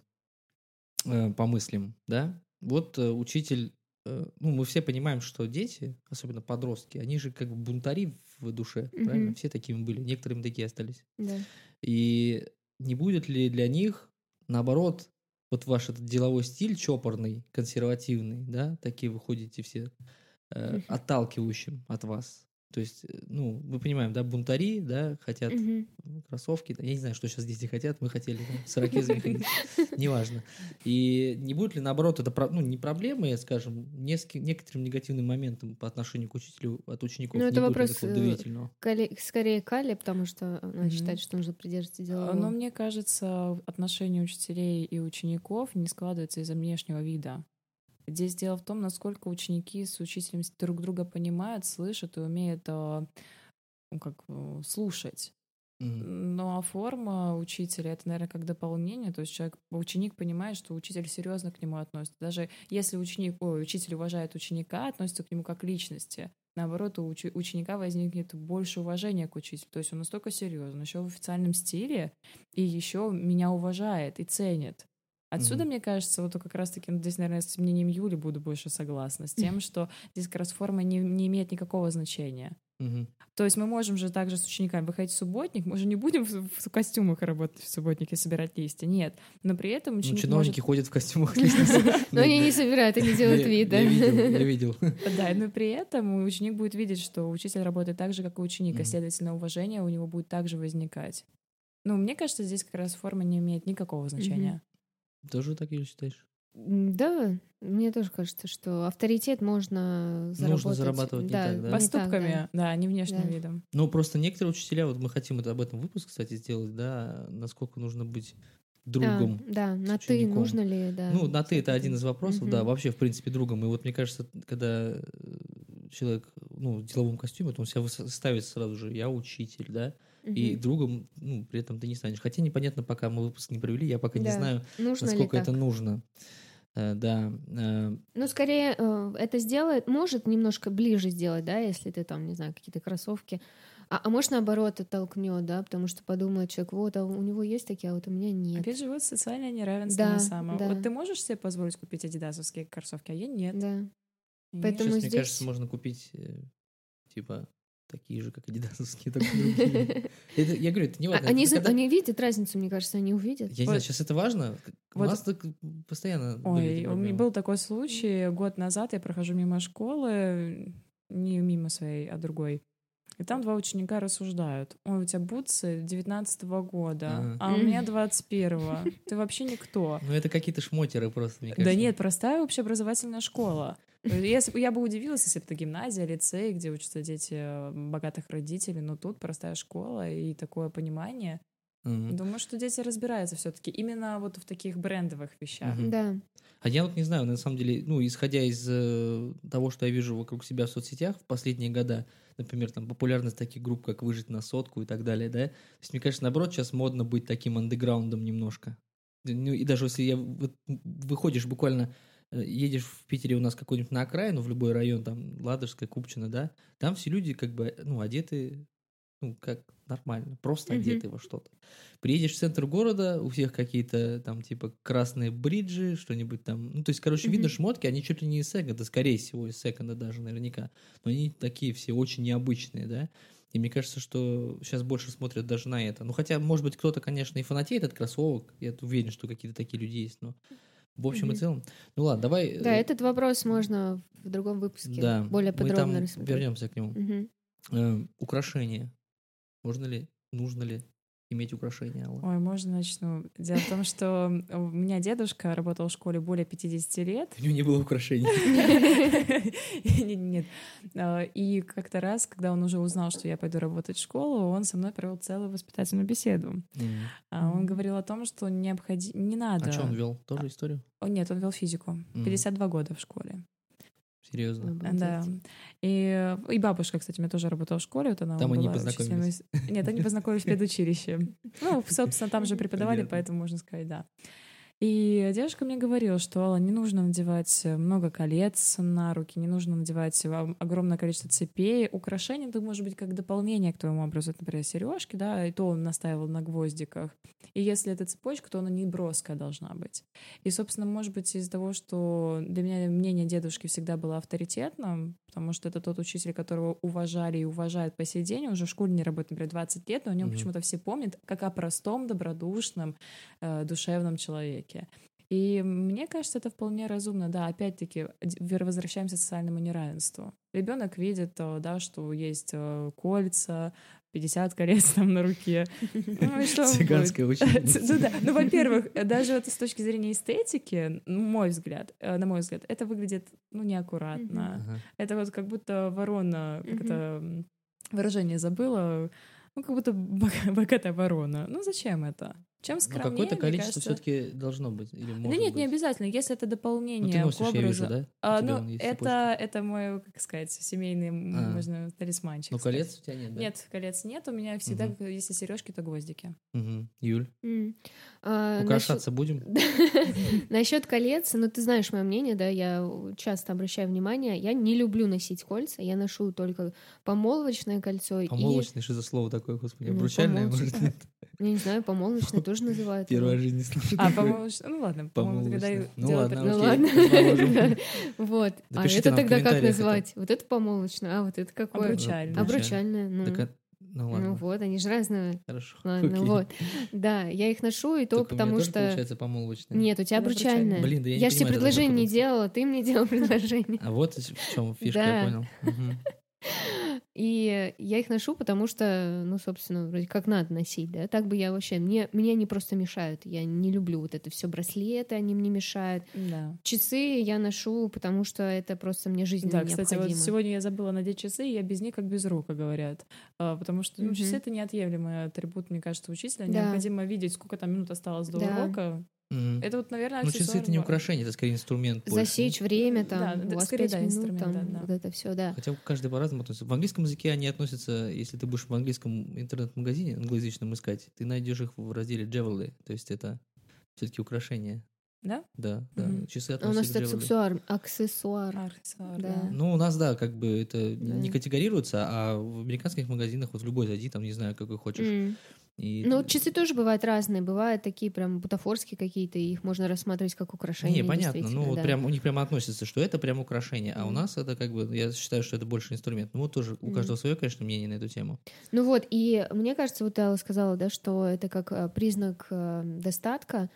э, помыслим, да? Вот э, учитель, э, ну, мы все понимаем, что дети, особенно подростки, они же как бы бунтари в душе, правильно? Все такими были, некоторые им такие остались. Да. И не будет ли для них, наоборот, вот ваш этот деловой стиль чопорный, консервативный, да, такие вы ходите все, э, отталкивающим от вас? То есть, э, ну, мы понимаем, да, бунтари, да, хотят ну, кроссовки, да, я не знаю, что сейчас дети хотят, мы хотели да, с ходить, неважно. И не будет ли, наоборот, это, ну, не проблемой, скажем, некоторым негативным моментом по отношению к учителю от учеников? Ну, Не это вопрос, э, Скорее Кали, потому что она считает, что нужно придерживаться А, делового. Но мне кажется, отношения учителей и учеников не складываются из-за внешнего вида. Здесь дело в том, насколько ученики с учителем друг друга понимают, слышат и умеют а, ну, как, э, слушать. Мгм. Ну а форма учителя это, наверное, как дополнение. То есть человек, ученик понимает, что учитель серьезно к нему относится. Даже если ученик, ой, учитель уважает ученика, относится к нему как к личности, наоборот, у учи- ученика возникнет больше уважения к учителю. То есть он настолько серьезен, еще в официальном стиле, и еще меня уважает и ценит. Отсюда, Мгм. мне кажется, вот как раз-таки, ну, здесь, наверное, с мнением Юли буду больше согласна, с тем, что здесь как раз форма не, не имеет никакого значения. Мгм. То есть мы можем же также с учениками выходить в субботник, мы же не будем в, в костюмах работать в субботнике, собирать листья, нет. Но при этом Ну, ученик чиновники может... ходят в костюмах. Но они не собирают, они делают вид, да. Я видел. Да, но при этом ученик будет видеть, что учитель работает так же, как и ученик, а следовательно, уважение у него будет также возникать. Ну, мне кажется, здесь как раз форма не имеет никакого значения. Тоже так или считаешь? Да, мне тоже кажется, что авторитет можно заработать. зарабатывать не так, да? не Поступками, так, да, не внешним Да. видом. Ну, просто некоторые учителя, вот мы хотим это об этом выпуск, кстати, сделать, да, насколько нужно быть да. другом. А, да, на ты нужно ли, да. Ну, на ты это один из вопросов, да, Мгм. вообще, в принципе, другом. И вот мне кажется, когда э, человек, ну, в деловом костюме, то он себя ставит сразу же, я учитель, да, и Мгм. другом, ну, при этом ты не станешь. Хотя непонятно, пока мы выпуск не провели, я пока не Да. знаю, нужно насколько это нужно. Э, Да, э, Ну, скорее, э, это сделает, может немножко ближе сделать, да, если ты там, не знаю, какие-то кроссовки. А, а может, наоборот, оттолкнет, да, потому что подумает человек, вот, а у него есть такие, а вот у меня нет. Опять же, вот социальное неравенство Да, на самом. да. Вот ты можешь себе позволить купить адидасовские кроссовки, а я нет. Да. Поэтому сейчас, мне здесь- кажется, можно купить, э, типа, такие же, как адидасовские, только другие. Это- Я говорю, это не А- важно. Они, Это за- когда- они видят разницу, мне кажется, они увидят. Я не знаю, сейчас это важно. У вот- нас так постоянно Ой, у меня был такой случай. Год назад я прохожу мимо школы, не мимо своей, а другой. И там два ученика рассуждают. Ой, у тебя бутсы 19 года, Ага. а у меня 21-го. Ты вообще никто. Ну, это какие-то шмотеры просто, мне Да кажется. нет, простая общеобразовательная школа. Если, бы- я бы удивилась, если бы это гимназия, лицей, где учатся дети э, богатых родителей, но тут простая школа и такое понимание. Мгм. Думаю, что дети разбираются все-таки именно вот в таких брендовых вещах. Мгм. Да. А я вот не знаю, на самом деле, ну, исходя из э, того, что я вижу вокруг себя в соцсетях в последние года, например, там популярность таких групп, как «Выжить на сотку» и так далее, да, то есть, мне кажется, наоборот, сейчас модно быть таким андеграундом немножко. Ну, и даже если я, вот, выходишь буквально, едешь в Питере у нас какой-нибудь на окраину, в любой район, там, Ладожская, Купчино, да, там все люди как бы, ну, одеты, ну, как нормально, просто Мгм. одеты во что-то. Приедешь в центр города, у всех какие-то там типа красные бриджи, что-нибудь там. Ну, то есть, короче, видно Мгм. шмотки, они чуть ли не из секонда, скорее всего, из секонда даже наверняка. Но они такие все очень необычные, да. И мне кажется, что сейчас больше смотрят даже на это. Ну, хотя, может быть, кто-то, конечно, и фанатеет от кроссовок. Я уверен, что какие-то такие люди есть, но в общем и Мгм. целом. Ну ладно, давай. Да, э, этот вопрос можно в другом выпуске да, более мы подробно там рассмотреть. вернемся к нему. Мгм. Э, украшения. Можно ли, нужно ли иметь украшения, Алла? Ой, можно начну. Дело в том, что у меня дедушка работал в школе более 50 лет. У него не было украшений. Нет, нет. А, И как-то раз, когда он уже узнал, что я пойду работать в школу, он со мной провел целую воспитательную беседу. А Он говорил о том, что необходимо... Не надо... А что он вел? Тоже историю? Нет, он вел физику. Мгм. 52 года в школе. Серьезно. Да. И, и бабушка, кстати, у меня тоже работала в школе. Вот она Там они была познакомились. Нет, они познакомились в предучилище. Ну, собственно, там же преподавали, поэтому можно сказать, да. И девушка мне говорила, что Алла, не нужно надевать много колец на руки, не нужно надевать ом- огромное количество цепей. Украшения, это может быть как дополнение к твоему образу, например, сережки, да, и то он настаивал на гвоздиках. И если это цепочка, то она не броская должна быть. И, собственно, может быть, из-за того, что для меня мнение дедушки всегда было авторитетным, потому что это тот учитель, которого уважали и уважают по сей день, уже в школе не работает, например, 20 лет, но о нем Мгм. почему-то все помнят как о простом, добродушном, э, душевном человеке. И мне кажется, это вполне разумно. Да, опять-таки, возвращаемся к социальному неравенству. Ребенок видит, э, да, что есть э, кольца, 50 колец там на руке. Ну и что? Цыганская учительница. Ну да, ну, во-первых, э, даже вот с точки зрения эстетики, ну, мой взгляд, на мой взгляд, это выглядит, ну, неаккуратно. Ага. Это вот как будто ворона, как это выражение забыла, ну, как будто бога- богатая ворона. Ну, зачем это? Чем Ну, скромнее, какое-то мне количество кажется- все-таки должно быть. Или Да нет, не быть. обязательно. Если это Ну, дополнение ты к носишь, я вижу, образу. да? А, ну, это, это мой, как сказать, семейный, А. можно, талисманчик. Ну, сказать. колец у тебя нет, да? Нет, колец нет. У меня всегда, Мгм. если сережки, то гвоздики. Мгм. Юль, М. А, насчет- украшаться будем? Насчет колец, ну ты знаешь мое мнение, да, я часто обращаю внимание, я не люблю носить кольца, я ношу только помолвочное кольцо Помолвочный, что за слово такое, господи? Ну, Обручальное, может? помолвочное. Я не знаю, помолвочное тоже называют. Первая жизнь не слышу. А, ш- ну ладно, я Ну ладно, Ну ладно. Вот. А это тогда как назвать? Вот это помолвочное, а вот это какое? Обручальное. Обручальное. Ну, Так, ну ну ладно, вот, они же разные. хорошо. Ладно, окей. вот. Да, я их ношу, и то Так у меня потому тоже что... получается помолвочное. Нет, у тебя обручальное. Блин, да я не Я же тебе предложение не делала, ты мне делал предложение. А вот в чем фишка, Да. я понял. И я их ношу, потому что, ну, собственно, вроде как надо носить, да. Так бы я вообще... Мне, мне они просто мешают. Я не люблю вот это все браслеты, они мне мешают. Да. Часы я ношу, потому что это просто мне жизненно Да, кстати, необходимо. вот сегодня я забыла надеть часы, и я без них как без рука, говорят. А, потому что ну, Мгм. часы — это неотъемлемый атрибут, мне кажется, учителя. Да. Необходимо видеть, сколько там минут осталось до Да. урока. Мгм. Это вот, наверное, Ну, часы это не украшение, это скорее инструмент. больше. Засечь время там, Да, у вас скорее, пять да, минут, инструмент, там, да, да. вот это все, да. Хотя каждый по-разному относится. В английском языке они относятся, если ты будешь в английском интернет-магазине англоязычном искать, ты найдешь их в разделе jewelry, то есть это все-таки украшения. Да? Да, да. Мгм. Часы А у относятся нас это аксессуар, аксессуар. Аксессуар, Да. да. Ну, у нас, да, как бы это Да. не категорируется, а в американских магазинах, вот в любой зайди, там, не знаю, какой хочешь. М. И... Ну, часы тоже бывают разные. Бывают такие прям бутафорские какие-то, и их можно рассматривать как украшения. Не, понятно. Ну, действительно, вот да. прям у них прямо относится, что это прям украшение, а у Мгм. нас это как бы, я считаю, что это больше инструмент. Ну, вот тоже у каждого свое, конечно, мнение на эту тему. Ну вот, и мне кажется, вот Элла сказала, да, что это как э, признак э, достатка.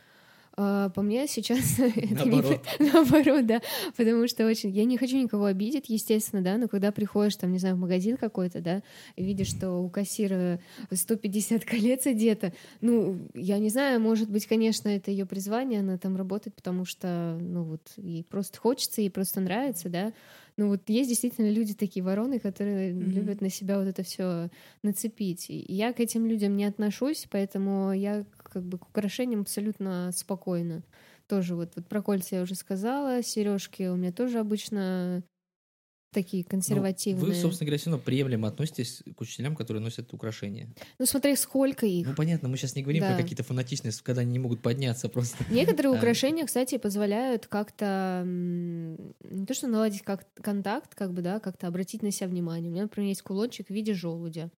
А, по мне сейчас это не- Наоборот. наоборот, да, потому что очень, я не хочу никого обидеть, естественно, да, но когда приходишь там, не знаю, в магазин какой-то, да, и видишь, что у кассира 150 колец одето, ну, я не знаю, может быть, конечно, это ее призвание, она там работает, потому что, ну, вот, ей просто хочется, ей просто нравится, да, ну, вот есть действительно люди такие вороны, которые Мгм. любят на себя вот это все нацепить. И я к этим людям не отношусь, поэтому я как бы к украшениям абсолютно спокойно. Тоже вот, вот про кольца я уже сказала, сережки у меня тоже обычно такие Ну, консервативные. Вы, собственно говоря, все равно приемлемо относитесь к учителям, которые носят украшения. Ну, смотри, сколько их. Ну, понятно, мы сейчас не говорим Да. про какие-то фанатичные, когда они не могут подняться просто. Некоторые А. украшения, кстати, позволяют как-то не то что наладить как контакт, как бы, да, как-то обратить на себя внимание. У меня, например, есть кулончик в виде желудя.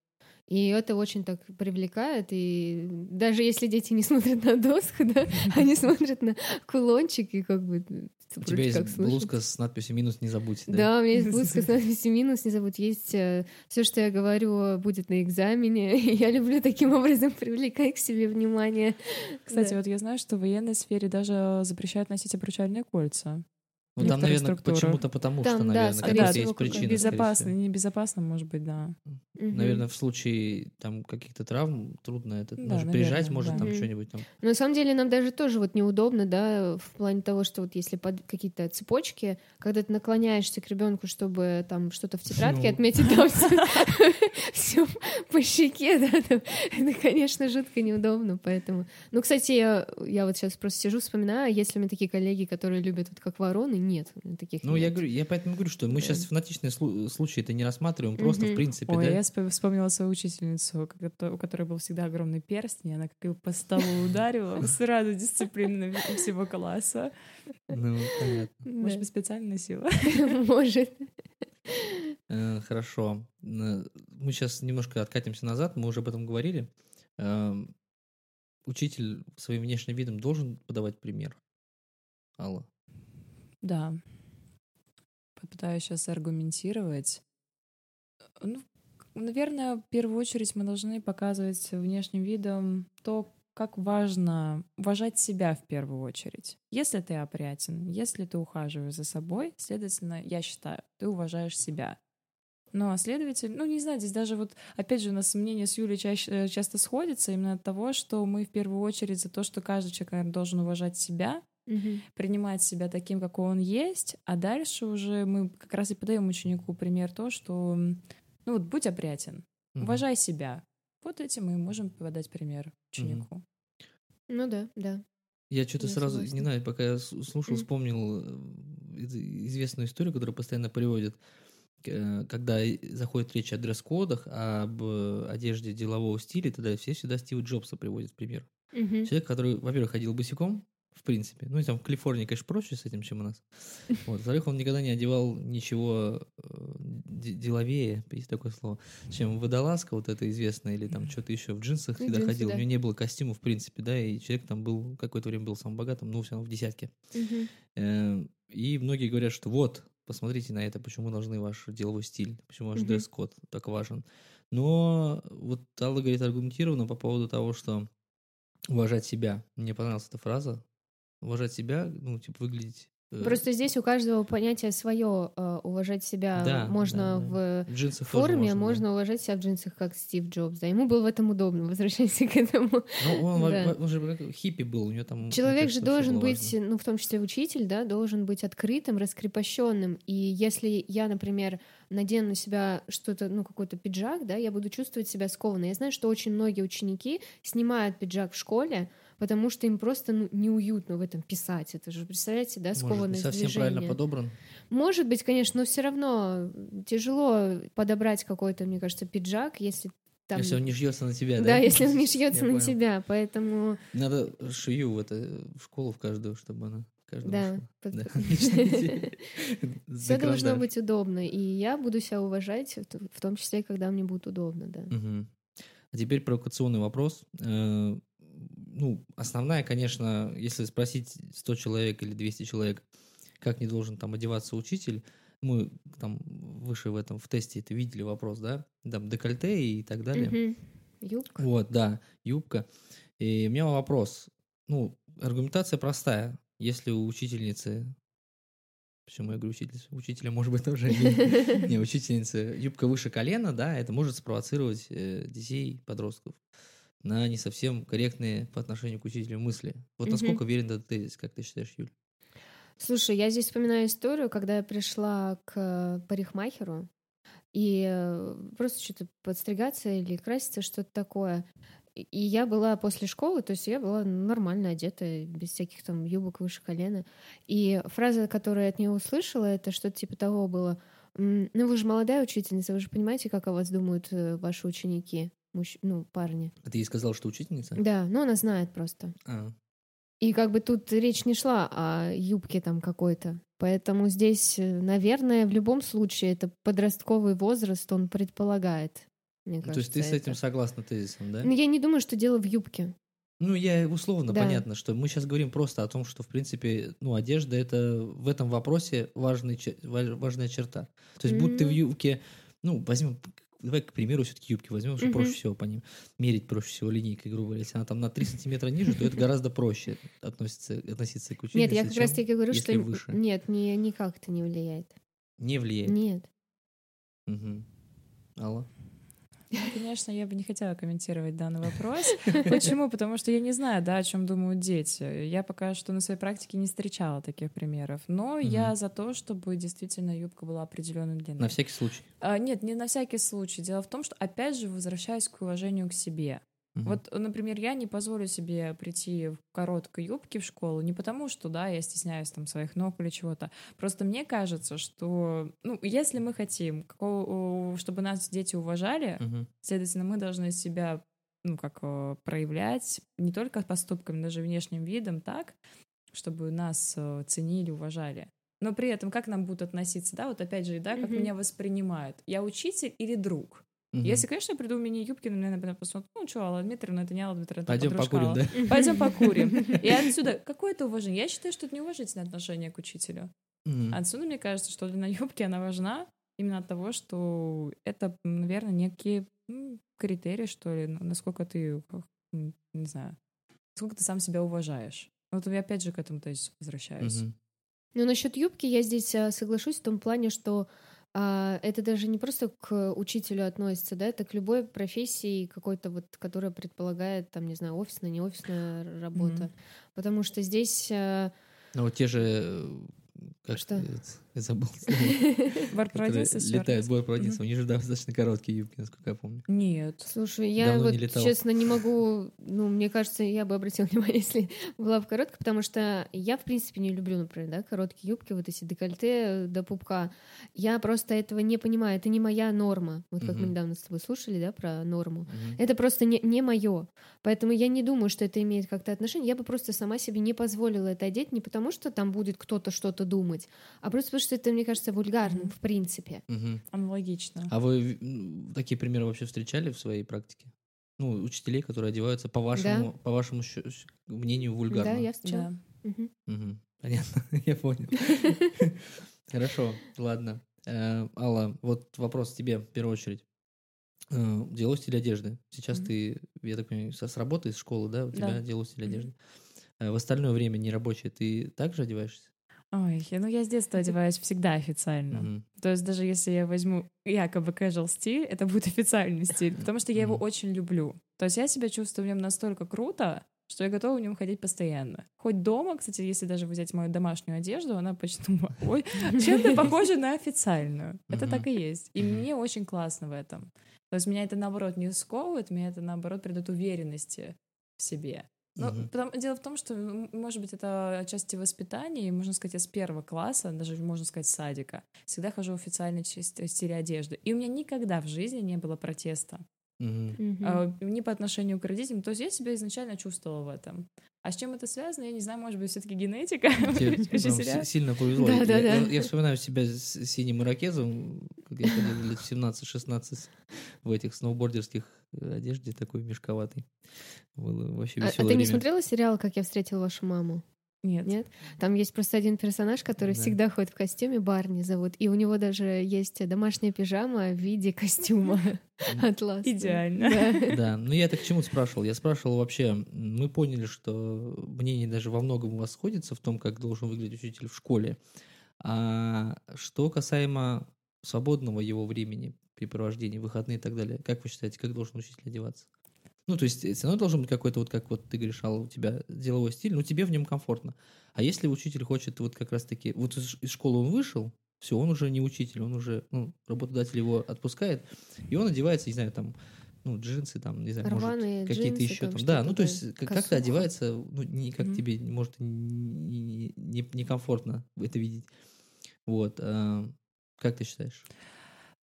И это очень так привлекает. И даже если дети не смотрят на доску, да, они смотрят на кулончик и как бы... У тебя есть блузка с надписью «минус не забудьте». Да, у меня есть блузка с надписью минус, не забудь. Есть все, что я говорю, будет на экзамене. Я люблю таким образом привлекать к себе внимание. Кстати, Да. вот я знаю, что в военной сфере даже запрещают носить обручальные кольца. Ну, там, наверное, структуры. почему-то потому, Там, что, да, наверное, скорее какие-то всего, есть причины. Безопасно, небезопасно, может быть, да. Наверное, в случае там каких-то травм трудно это. Да, Может, наверное, приезжать, может, да. там Мгм. что-нибудь там. Но на самом деле нам даже тоже вот неудобно, да, в плане того, что вот если под какие-то цепочки, когда ты наклоняешься к ребенку, чтобы там что-то в тетрадке Ну. отметить, там все по щеке, да, это, конечно, жутко неудобно, поэтому. Ну, кстати, я, вот сейчас просто сижу, вспоминаю, есть ли у меня такие коллеги, которые любят вот как вороны, нет, таких Ну, я нет. говорю, я поэтому говорю, что мы сейчас фанатичные слу- случаи это не рассматриваем, просто в принципе, Ой, да. я спо- вспомнила свою учительницу, у которой был всегда огромный перстень, и она как его по столу ударила, сразу дисциплина всего класса. Ну, понятно. Может быть, специально носила. Может. Э, Хорошо. Мы сейчас немножко откатимся назад, мы уже об этом говорили. Эм, Учитель своим внешним видом должен подавать пример. Алла. Да. Попытаюсь сейчас аргументировать. Ну, наверное, в первую очередь мы должны показывать внешним видом то, как важно уважать себя в первую очередь. Если ты опрятен, если ты ухаживаешь за собой, следовательно, я считаю, ты уважаешь себя. Ну, а следовательно, ну, не знаю, здесь даже вот, опять же, у нас мнение с Юлей чаще, э, часто сходится именно от того, что мы в первую очередь за то, что каждый человек, наверное, должен уважать себя, Мгм. принимать себя таким, какой он есть, а дальше уже мы как раз и подаем ученику пример то, что, ну вот, будь опрятен, Мгм. уважай себя. Вот этим мы можем подать пример ученику. Ну да, да. Я что-то Я сразу, согласна. не знаю, пока я слушал, Мгм. вспомнил э, из- известную историю, которую постоянно приводят, э, когда заходит речь о дресс-кодах, об э, одежде делового стиля и так далее, все всегда Стива Джобса приводят пример. Мгм. Человек, который, во-первых, ходил босиком, в принципе. Ну, и там в Калифорнии, конечно, проще с этим, чем у нас. Вот. Во-вторых, он никогда не одевал ничего э, де- деловее, есть такое слово, чем водолазка вот эта известная, или там что-то еще в джинсах всегда джинсы, ходил. да. У него не было костюма, в принципе, да, и человек там был, какое-то время был самым богатым, ну, все равно в десятке. Мгм. Э, И многие говорят, что вот, посмотрите на это, почему должны ваш деловой стиль, почему ваш дресс-код так важен. Но вот Алла говорит аргументированно по поводу того, что уважать себя. Мне понравилась эта фраза. Уважать себя, ну, типа, выглядеть... э, Просто здесь у каждого понятие свое. Уважать себя Да, можно да, в в джинсах форме, можно, да. можно уважать себя в джинсах, как Стив Джобс. Да, ему было в этом удобно. Возвращаемся к этому. Ну, он, Да. он же хиппи был, у него там... Человек кажется, же должен быть, важно. ну, в том числе учитель, да, должен быть открытым, раскрепощенным. И если я, например, надену на себя что-то, ну, какой-то пиджак, да, я буду чувствовать себя скованно. Я знаю, что очень многие ученики снимают пиджак в школе, потому что им просто ну, неуютно в этом писать. Это же, представляете, да, Может, скованность совсем движения. правильно подобран. Может быть, конечно, но все равно тяжело подобрать какой-то, мне кажется, пиджак, если там... Если он не шьется на тебя, да, да? если он не шьется на понял. тебя, поэтому Надо шию в, это, в школу в каждую, чтобы она каждому да, под- все должно быть удобно, и я буду себя уважать, в том числе, когда мне будет удобно, да. А теперь провокационный вопрос. Ну, основная, конечно, если спросить 100 человек или 200 человек, как не должен там одеваться учитель, мы там выше в этом, в тесте это видели вопрос, да, там декольте и так далее. Юбка. Вот, да, юбка. И у меня вопрос. ну, аргументация простая. Если у учительницы Почему я говорю учительница? Учителя, может быть, тоже не, не учительница. Юбка выше колена, да, это может спровоцировать э, детей, подростков на не совсем корректные по отношению к учителю мысли. Вот насколько верен этот тезис, как ты считаешь, Юль? Слушай, я здесь вспоминаю историю, когда я пришла к парикмахеру, и э, просто что-то подстригаться или краситься, что-то такое. И я была после школы, то есть я была нормально одета, без всяких там юбок выше колена. И фраза, которую я от нее услышала, это что-то типа того было. Ну, вы же молодая учительница, вы же понимаете, как о вас думают э, ваши ученики, мужч... ну, парни. А ты ей сказала, что учительница? Да, ну она знает просто. А. И как бы тут речь не шла о юбке там какой-то. Поэтому здесь, э, наверное, в любом случае это подростковый возраст, он предполагает. Мне кажется, То есть ты с этим это. согласна тезисом, да? Ну, я не думаю, что дело в юбке. Ну, я условно да. понятно, что мы сейчас говорим просто о том, что, в принципе, ну, одежда это в этом вопросе важный, важная черта. То есть, mm-hmm. будь ты в юбке, ну, возьмем давай, к примеру, все-таки юбки возьмем, что mm-hmm. проще всего по ним мерить проще всего линейкой, грубо говоря. Если она там на 3 сантиметра ниже, то это гораздо проще относиться, относиться к учению. Нет, я как раз таки говорю, что выше. нет, не, никак это не влияет. Не влияет? Нет. Угу. Алла? Ну, конечно, я бы не хотела комментировать данный вопрос. Почему? Потому что я не знаю, да, о чем думают дети. Я пока что на своей практике не встречала таких примеров. Но угу. я за то, чтобы действительно юбка была определенной длины. На всякий случай? А, нет, не на всякий случай. Дело в том, что, опять же, возвращаясь к уважению к себе. Угу. Вот, например, я не позволю себе прийти в короткой юбке в школу не потому, что, да, я стесняюсь там своих ног или чего-то. Просто мне кажется, что, ну, если мы хотим, чтобы нас дети уважали, угу. следовательно, мы должны себя, ну, как э, проявлять не только поступками, даже внешним видом так, чтобы нас э, ценили, уважали. Но при этом как нам будут относиться, да, вот опять же, да, как mm меня воспринимают. Я учитель или друг? Угу. Если, конечно, я приду в мини-юбке, на меня, например, посмотрят, ну, что, Алла Дмитриевна, это не Алла Дмитриевна, это Пойдем покурим, да? Пойдем покурим. И отсюда какое-то уважение. Я считаю, что это неуважительное отношение к учителю. Угу. Отсюда, мне кажется, что длина юбки, она важна именно от того, что это, наверное, некие ну, критерии, что ли, насколько ты, не знаю, насколько ты сам себя уважаешь. Вот я опять же к этому то есть возвращаюсь. Угу. Ну, насчет юбки я здесь а, соглашусь в том плане, что а, это даже не просто к учителю относится, да, это к любой профессии какой-то вот, которая предполагает, там, не знаю, офисная, не офисная работа. Mm-hmm. Потому что здесь... Ну, вот те же как что? Я забыл. Борпроводницы Летают борпроводницы. У них же достаточно короткие юбки, насколько я помню. Нет. Слушай, я вот, честно, не могу... Ну, мне кажется, я бы обратила внимание, если была бы короткая, потому что я, в принципе, не люблю, например, да, короткие юбки, вот эти декольте до пупка. Я просто этого не понимаю. Это не моя норма. Вот как мы недавно с тобой слушали, да, про норму. Это просто не, не мое. Поэтому я не думаю, что это имеет как-то отношение. Я бы просто сама себе не позволила это одеть, не потому что там будет кто-то что-то думать, а просто потому что это, мне кажется, вульгарным mm-hmm. в принципе. Угу. Аналогично. А вы такие примеры вообще встречали в своей практике? Ну, учителей, которые одеваются по вашему, да. по вашему мнению вульгарно. Да, я встречала. Да. Угу. Угу. Понятно, я понял. Хорошо, ладно. Э, Алла, вот вопрос тебе в первую очередь. Э, дело стиль одежды. Сейчас ты, я так понимаю, с работы, из школы, да, у тебя дело стиль одежды. Э, в остальное время нерабочее ты также одеваешься? Ой, ну я с детства одеваюсь всегда официально. Mm-hmm. То есть даже если я возьму якобы casual стиль, это будет официальный стиль, потому что я его mm-hmm. очень люблю. То есть я себя чувствую в нем настолько круто, что я готова в нем ходить постоянно. Хоть дома, кстати, если даже взять мою домашнюю одежду, она почти ой, чем-то похожа на официальную. Это так и есть. И мне очень классно в этом. То есть меня это, наоборот, не сковывает, меня это, наоборот, придает уверенности в себе. Ну, угу. потому, дело в том, что, может быть, это отчасти воспитание, и, можно сказать, я с первого класса, даже, можно сказать, садика, всегда хожу в официальной стиле одежды. И у меня никогда в жизни не было протеста. Угу. А, ни по отношению к родителям. То есть я себя изначально чувствовала в этом. А с чем это связано, я не знаю, может быть, все-таки генетика. Тебе сильно повезло. Да, да, да. Я вспоминаю себя с синим ирокезом, когда я ходил лет 17-16 в этих сноубордерских одежде такой мешковатый. Было вообще веселое а, а ты не смотрела сериал «Как я встретил вашу маму»? Нет. Нет? Там есть просто один персонаж, который Да. всегда ходит в костюме, Барни зовут, и у него даже есть домашняя пижама в виде костюма атлас. Идеально. Да, ну я так к чему спрашивал? Я спрашивал вообще, мы поняли, что мнение даже во многом у вас сходится в том, как должен выглядеть учитель в школе. А что касаемо свободного его времени, препровождения, выходные и так далее, как вы считаете, как должен учитель одеваться? Ну, то есть, все равно должен быть какой-то, вот как вот ты говоришь, Алла, у тебя деловой стиль, ну, тебе в нем комфортно. А если учитель хочет вот как раз-таки, вот из, из школы он вышел, все, он уже не учитель, он уже, ну, работодатель его отпускает, и он одевается, не знаю, там, ну, джинсы, там, не знаю, Рваные может, какие-то еще там там. Да, ну, то есть, как- как-то одевается, ну, не как Мгм. тебе, может, не- не- некомфортно это видеть. Вот. а, Как ты считаешь?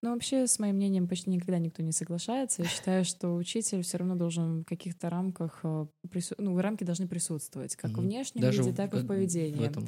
Ну, вообще, с моим мнением почти никогда никто не соглашается. Я считаю, что учитель все равно должен в каких-то рамках, э, прису- ну, рамки должны присутствовать, как в Мгм. внешнем Даже виде, в- так и в как поведении. В этом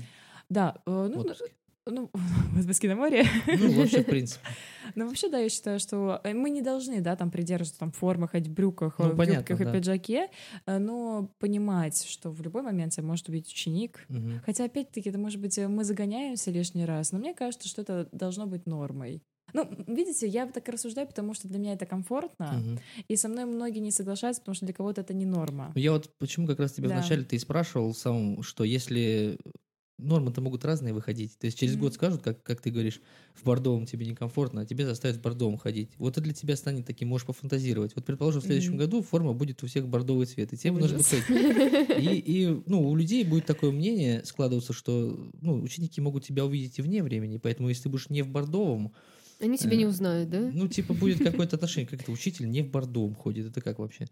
Да, э, ну, отпуске. ну, в отпуске на море. Ну, вообще, в принципе. Ну, вообще, да, я считаю, что э, мы не должны, да, там придерживаться там формы, хоть в брюках, Ну, э, в понятно, и да. пиджаке, э, но понимать, что в любой момент тебя может убить ученик. Мгм. Хотя, опять-таки, это, может быть, э, мы загоняемся лишний раз, но мне кажется, что это должно быть нормой. Ну, видите, я так рассуждаю, потому что для меня это комфортно, Мгм. и со мной многие не соглашаются, потому что для кого-то это не норма. Я вот почему как раз тебя Да. вначале ты и спрашивал сам, что если нормы-то могут разные выходить. То есть через Мгм. год скажут, как, как ты говоришь, в бордовом тебе некомфортно, а тебе заставят в бордовом ходить. Вот это для тебя станет таким, можешь пофантазировать. Вот, предположим, в следующем Мгм. году форма будет у всех бордовый цвет, и тебе нужно будет ходить. И, и, ну, у людей будет такое мнение складываться, что ну, ученики могут тебя увидеть и вне времени, поэтому если ты будешь не в бордовом, Они тебя не Э, узнают, да? ну, типа, будет какое-то отношение, как это учитель не в бордовом ходит, это как вообще?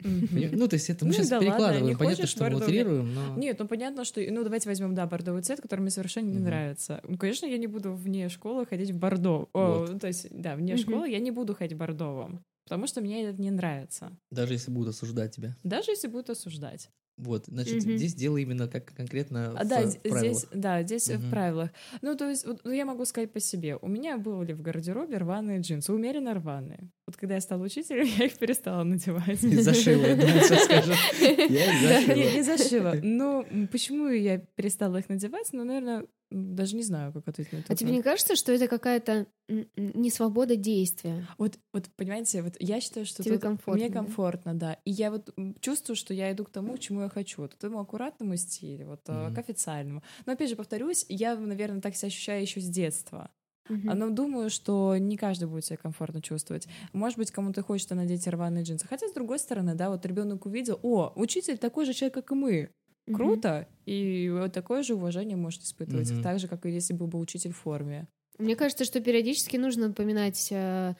Ну, то есть это мы Ну сейчас ладно, перекладываем, понятно, что утрируем, но... Нет, ну понятно, что... Ну, давайте возьмем, да, бордовый цвет, который мне совершенно не нравится. Ну, конечно, я не буду вне школы ходить в бордо. Ну, то есть, да, вне школы я не буду ходить в бордовом, потому что мне это не нравится. Даже если будут осуждать тебя. Даже если будут осуждать. Вот, значит, Мгм. здесь дело именно как конкретно А, в да, правилах. здесь, да, здесь э, в правилах. Ну, то есть, вот, ну, я могу сказать по себе. У меня были в гардеробе рваные джинсы, умеренно рваные. Вот когда я стала учителем, я их перестала надевать. Зашила, я думал, сейчас скажу. Я их Да, зашила. Нет, не зашила. М, почему я перестала их надевать? Ну, наверное, даже не знаю, как ответить на этот А тебе не кажется, что это какая-то м, м, не свобода действия? Вот, вот, понимаете, вот я считаю, что Тебе комфортно, мне комфортно, да. И я вот чувствую, что я иду к тому, к чему я хочу. Вот к этому аккуратному стилю, вот Мгм. к официальному. Но опять же, повторюсь, я, наверное, так себя ощущаю еще с детства. А, Но думаю, что не каждый будет себя комфортно чувствовать. Может быть, кому-то хочется надеть рваные джинсы. Хотя, с другой стороны, да, вот ребенок увидел, о, учитель такой же человек, как и мы. Круто. И вот такое же уважение может испытывать. Мгм. Так же, как и если бы был учитель в форме. Мне кажется, что периодически нужно напоминать э,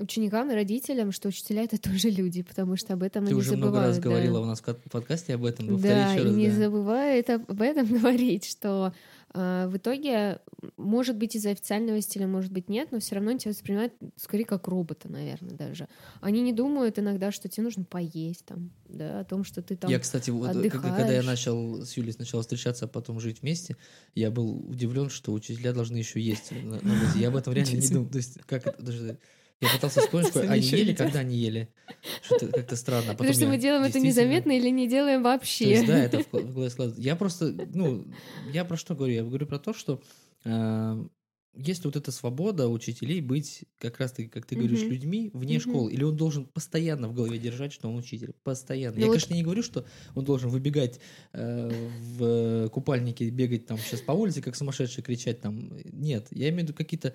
ученикам и родителям, что учителя это тоже люди, потому что об этом Ты они уже забывают. много раз да. говорила у нас в ка- подкасте об этом. повтори Да, еще и раз, не да. забывает об этом говорить, что э, в итоге, может быть, из-за официального стиля, может быть, нет, но все равно тебя воспринимают скорее как робота, наверное, даже. Они не думают иногда, что тебе нужно поесть там, да, о том, что ты там... Я, кстати, вот, э, когда, я начал с Юлей сначала встречаться, а потом жить вместе, я был удивлен, что учителя должны еще есть. на- на работе. Я об этом реально не думал. То есть, как это даже... Я пытался вспомнить, что они ели, когда они ели. Что-то как-то странно. А Потому потом что мы делаем это незаметно или не делаем вообще. да, это в гла- в голове складывается. Я просто, ну, я про что говорю? Я говорю про то, что э, есть вот эта свобода учителей быть, как раз таки, как ты говоришь, Мгм. людьми вне Мгм. школы. Или он должен постоянно в голове держать, что он учитель. Постоянно. Ну я, вот- конечно, не говорю, что он должен выбегать э, в купальнике, бегать там сейчас по улице, как сумасшедший, кричать там. Нет, я имею в виду какие-то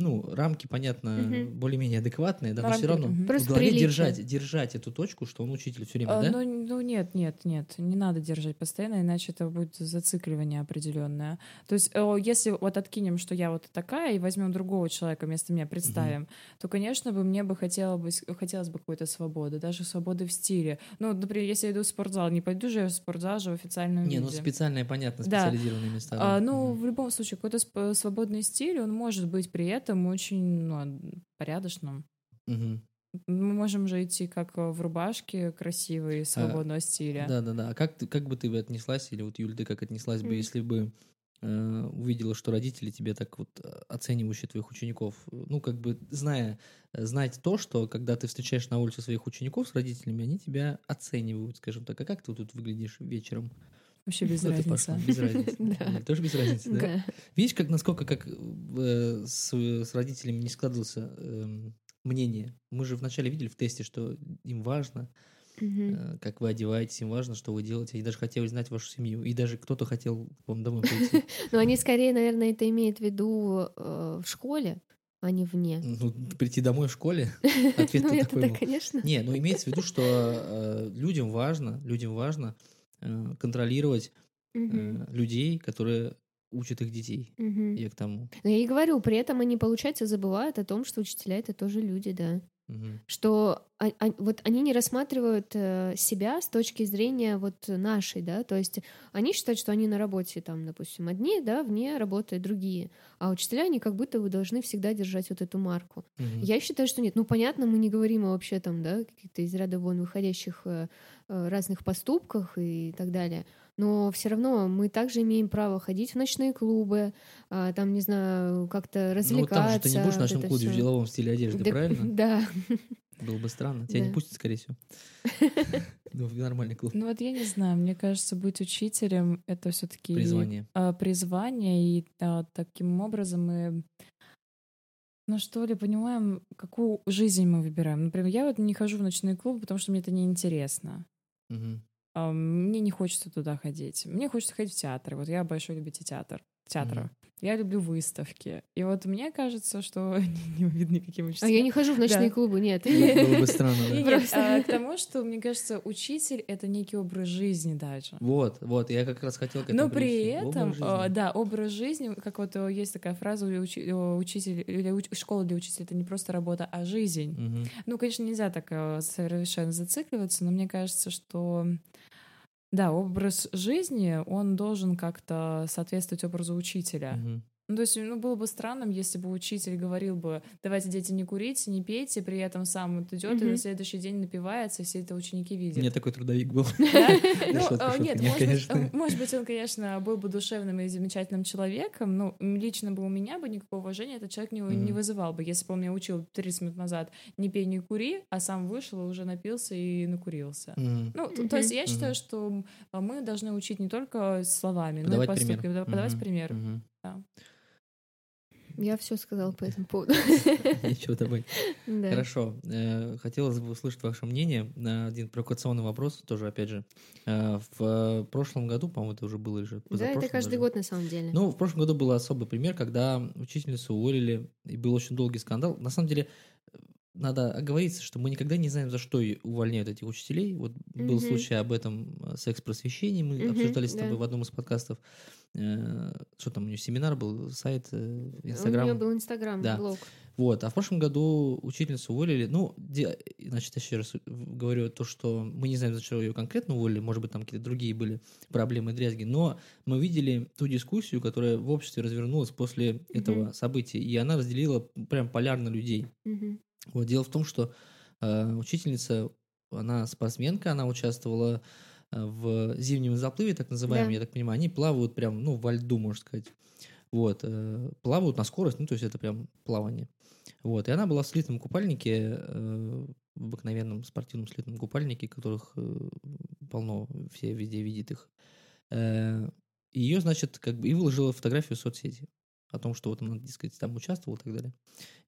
ну, рамки, понятно, Мгм. более-менее адекватные, да, Ну, но все равно мгм. в голове держать, держать эту точку, что он учитель все время, А, да? ну, ну нет, нет, нет, не надо держать постоянно, иначе это будет зацикливание определенное. То есть, если вот откинем, что я вот такая, и возьмем другого человека вместо меня, представим, то, конечно, бы мне бы хотелось бы, хотелось бы какой-то свободы, даже свободы в стиле. Ну, например, если я иду в спортзал, не пойду же я в спортзал же в официальном Не, ну виде. специальные, понятно, Да. специализированные места. А, да. ну, Мгм. в любом случае, какой-то свободный стиль, он может быть при этом очень ну, порядочным. Мгм. Мы можем же идти как э, в рубашке красивой, свободного стиля. Да, да, да. А как, ты, как бы ты бы отнеслась, или вот, Юль, ты как отнеслась бы, если бы э, увидела, что родители тебе так вот э, оценивающие твоих учеников, ну, как бы зная, э, знать то, что когда ты встречаешь на улице своих учеников с родителями, они тебя оценивают, скажем так. А как ты тут выглядишь вечером? Вообще без Ну, разницы. пошла, без разницы. Тоже без разницы, да? Видишь, как насколько как э, с, родителями не складывался эм, мнение. Мы же вначале видели в тесте, что им важно, э, как вы одеваетесь, им важно, что вы делаете. Они даже хотели знать вашу семью. И даже кто-то хотел вам домой прийти. Но они скорее, наверное, это имеют в виду э, в школе, а не вне. Ну, прийти домой в школе? Ответ Ну, такой конечно. Не, ну имеется в виду, что людям важно, людям важно контролировать Мгм. э, людей, которые учат их детей. Мгм. Я к тому. Но я и говорю, при этом они, получается, забывают о том, что учителя это тоже люди, да. Мгм. Что а- а- вот они не рассматривают э, себя с точки зрения вот нашей, да, то есть они считают, что они на работе там, допустим, одни, да, вне работают другие, а учителя они как будто бы должны всегда держать вот эту марку. Мгм. Я считаю, что нет. Ну, понятно, мы не говорим о вообще там, да, каких-то из ряда вон выходящих э, э, разных поступках и так далее. Но все равно мы также имеем право ходить в ночные клубы, а, там, не знаю, как-то Ну, развлекаться. там же ты не будешь в вот ночном это клубе в всё. деловом стиле одежды, Да, правильно? Да. Было бы странно. Тебя не Да. пустят, скорее всего. Ну, в нормальный клуб. Ну вот я не знаю, мне кажется, быть учителем — это все таки Призвание. призвание, и а, таким образом мы ну что ли, понимаем, какую жизнь мы выбираем. Например, я вот не хожу в ночные клубы, потому что мне это неинтересно. Мгм. А, Мне не хочется туда ходить. Мне хочется ходить в театр. Вот я большой любитель театр, театра. Мгм. Я люблю выставки. И вот мне кажется, что не видно никаким А учителям. я не хожу в ночные Да. клубы, нет. Было бы странно, Не, да? нет, Просто. а, к тому, что, мне кажется, учитель — это некий образ жизни даже. Вот, вот, я как раз хотел к этому Но при этом, Образ а, да, образ жизни, как вот э, есть такая фраза, у учитель, или уч- школа для учителя — это не просто работа, а жизнь. Ну, конечно, нельзя так э, совершенно зацикливаться, но мне кажется, что да, образ жизни, он должен как-то соответствовать образу учителя. Мгм. Ну, то есть, ну, было бы странным, если бы учитель говорил бы, давайте, дети, не курите, не пейте, при этом сам вот идет и Мгм. на следующий день напивается, и все это ученики У видят. меня такой трудовик был. Ну, шутка. нет, может быть, э, может быть, он, конечно, был бы душевным и замечательным человеком, но лично бы у меня бы никакого уважения этот человек не, вызывал бы, если бы он меня учил 30 минут назад не пей, не кури, а сам вышел и уже напился и накурился. Ну, то, есть я считаю, что мы должны учить не только словами, но и поступками, подавать пример. Да. Я все сказала по этому поводу. Ничего добавить. Да. Хорошо. Э, Хотелось бы услышать ваше мнение на один провокационный вопрос, тоже, опять же. Э, В прошлом году, по-моему, это уже было или же Да, это каждый даже. год на самом деле. Ну, в прошлом году был особый пример, когда учительницу уволили, и был очень долгий скандал. На самом деле, надо оговориться, что мы никогда не знаем, за что увольняют этих учителей. Вот был Мгм. случай об этом э, секс-просвещении, мы Мгм, обсуждали с да. тобой в одном из подкастов. Э, Что там у нее семинар был, сайт, э, У Инстаграм. нее был Инстаграм, Да. блог. Вот, а в прошлом году учительницу уволили. Ну, де- значит, еще раз говорю то, что мы не знаем, за что ее конкретно уволили, может быть, там какие-то другие были проблемы и дрязги, но мы видели ту дискуссию, которая в обществе развернулась после этого события, и она разделила прям полярно людей. Мгм. Вот, дело в том, что э, учительница, она спортсменка, она участвовала в зимнем заплыве, так называемом, Да. я так понимаю, они плавают прям, ну, во льду, можно сказать. Вот, э, плавают на скорость, ну, то есть это прям плавание. Вот, и она была в слитном купальнике, э, в обыкновенном спортивном слитном купальнике, которых э, полно, все везде видят их. Ее, значит, как бы и выложила фотографию в соцсети о том, что вот она, дескать, там участвовала и так далее.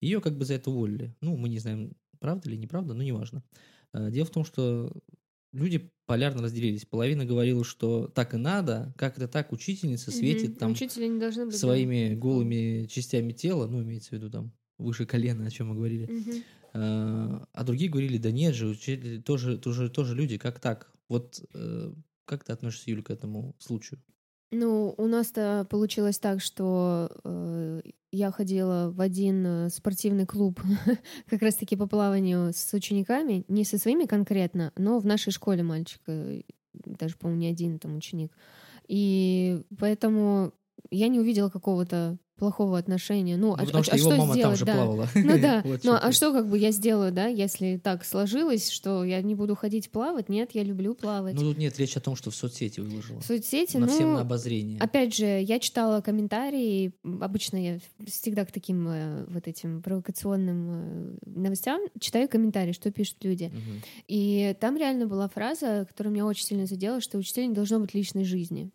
Ее как бы за это уволили. Ну, мы не знаем, правда или неправда, но неважно. Э, Дело в том, что люди полярно разделились. Половина говорила, что так и надо, как это так, учительница светит Мгм. там Учителя не должны быть. да. своими голыми частями тела, ну, имеется в виду там выше колена, о чем мы говорили. Мгм. Э, А другие говорили, да нет же, учитель тоже, тоже, тоже люди, как так? Вот э, как ты относишься, Юля, к этому случаю? Ну, у нас-то получилось так, что э, я ходила в один э, спортивный клуб как раз-таки по плаванию с учениками, не со своими конкретно, но в нашей школе мальчик, э, даже, по-моему, не один там ученик. И поэтому я не увидела какого-то плохого отношения. Ну, Ну, а, потому а- что а его что мама там сделать, же да? плавала. Ну да, Вот ну а что как бы я сделаю, да, если так сложилось, что я не буду ходить плавать? Нет, я люблю плавать. Ну, тут нет речи о том, что в соцсети выложила. В соцсети, На всем ну, на обозрение. Опять же, я читала комментарии. Обычно я всегда к таким э, вот этим провокационным э, новостям читаю комментарии, что пишут люди. И там реально была фраза, которая меня очень сильно задела, что у учителя не должно быть личной жизни.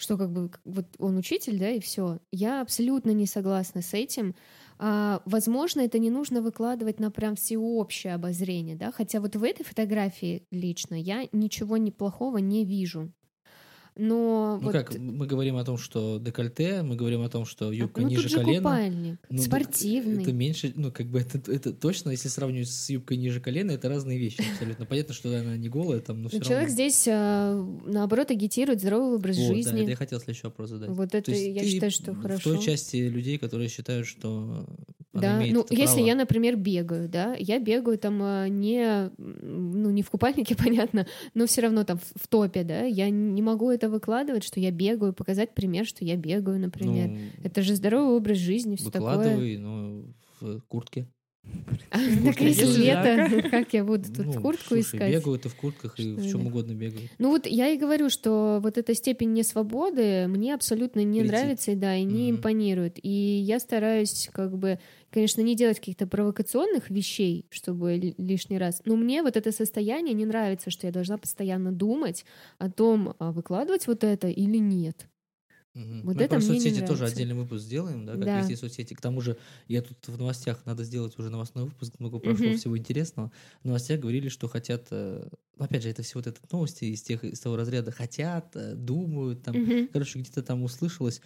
Что как бы вот он учитель, да, и все. Я абсолютно не согласна с этим. А, возможно, это не нужно выкладывать на прям всеобщее обозрение, да, хотя вот в этой фотографии лично я ничего неплохого не вижу. Но Ну вот как, мы говорим о том, что декольте, мы говорим о том, что юбка ну, ниже тут же колена. купальник, Ну, спортивный. Это меньше, ну, как бы это, это точно, если сравнивать с юбкой ниже колена, это разные вещи абсолютно. Понятно, что она не голая, там, но Но все человек равно. здесь, а, наоборот, агитирует здоровый образ Вот, да, жизни. это я хотел следующий вопрос задать. Вот это я считаю, что в хорошо. той части людей, которые считают, что Да, ну если право. я, например, бегаю, да, я бегаю там а, не, ну не в купальнике, понятно, но все равно там в, в топе, да, я не могу это выкладывать, что я бегаю, показать пример, что я бегаю, например. Ну, это же здоровый образ жизни, все такое. выкладывай, но в куртке. А, если одежды лето, как я буду тут Ну, куртку слушай, искать? бегают и в куртках, и Что в чем угодно бегают. Ну вот я и говорю, что вот эта степень несвободы мне абсолютно не Претит. нравится и да, и не импонирует. И я стараюсь как бы, конечно, не делать каких-то провокационных вещей, чтобы ли- лишний раз. Но мне вот это состояние не нравится, что я должна постоянно думать о том, а выкладывать вот это или нет. Мгм. Вот Мы это про соцсети тоже отдельный выпуск сделаем, да, как Да. вести соцсети. К тому же, я тут в новостях, надо сделать уже новостной выпуск, много прошло Мгм. всего интересного. В новостях говорили, что хотят, э, ну, опять же, это все вот это новости из, тех, из того разряда хотят, э, думают, там, Мгм. короче, где-то там услышалось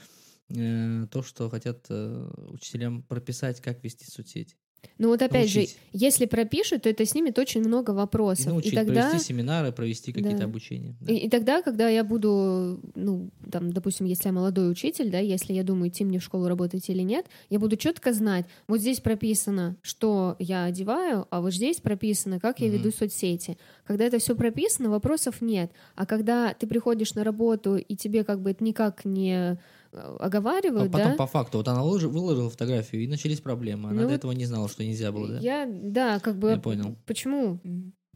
э, то, что хотят э, учителям прописать, как вести соцсети. Ну вот опять же, Научить. если пропишут, то это снимет очень много И вопросов. И, научить тогда... провести семинары, провести какие-то Да. обучения. да. И, и тогда, когда я буду, ну, там, допустим, если я молодой учитель, да, если я думаю, идти мне в школу работать или нет, я буду четко знать, вот здесь прописано, что я одеваю, а вот здесь прописано, как я Мгм. веду соцсети. Когда это все прописано, вопросов нет. А когда ты приходишь на работу, и тебе как бы это никак не э, А оговаривают, потом да? по факту, вот она выложи- выложила фотографию, и начались проблемы. Она Ну до этого не знала, что нельзя было, да? Я, да, как бы... Я понял. Почему?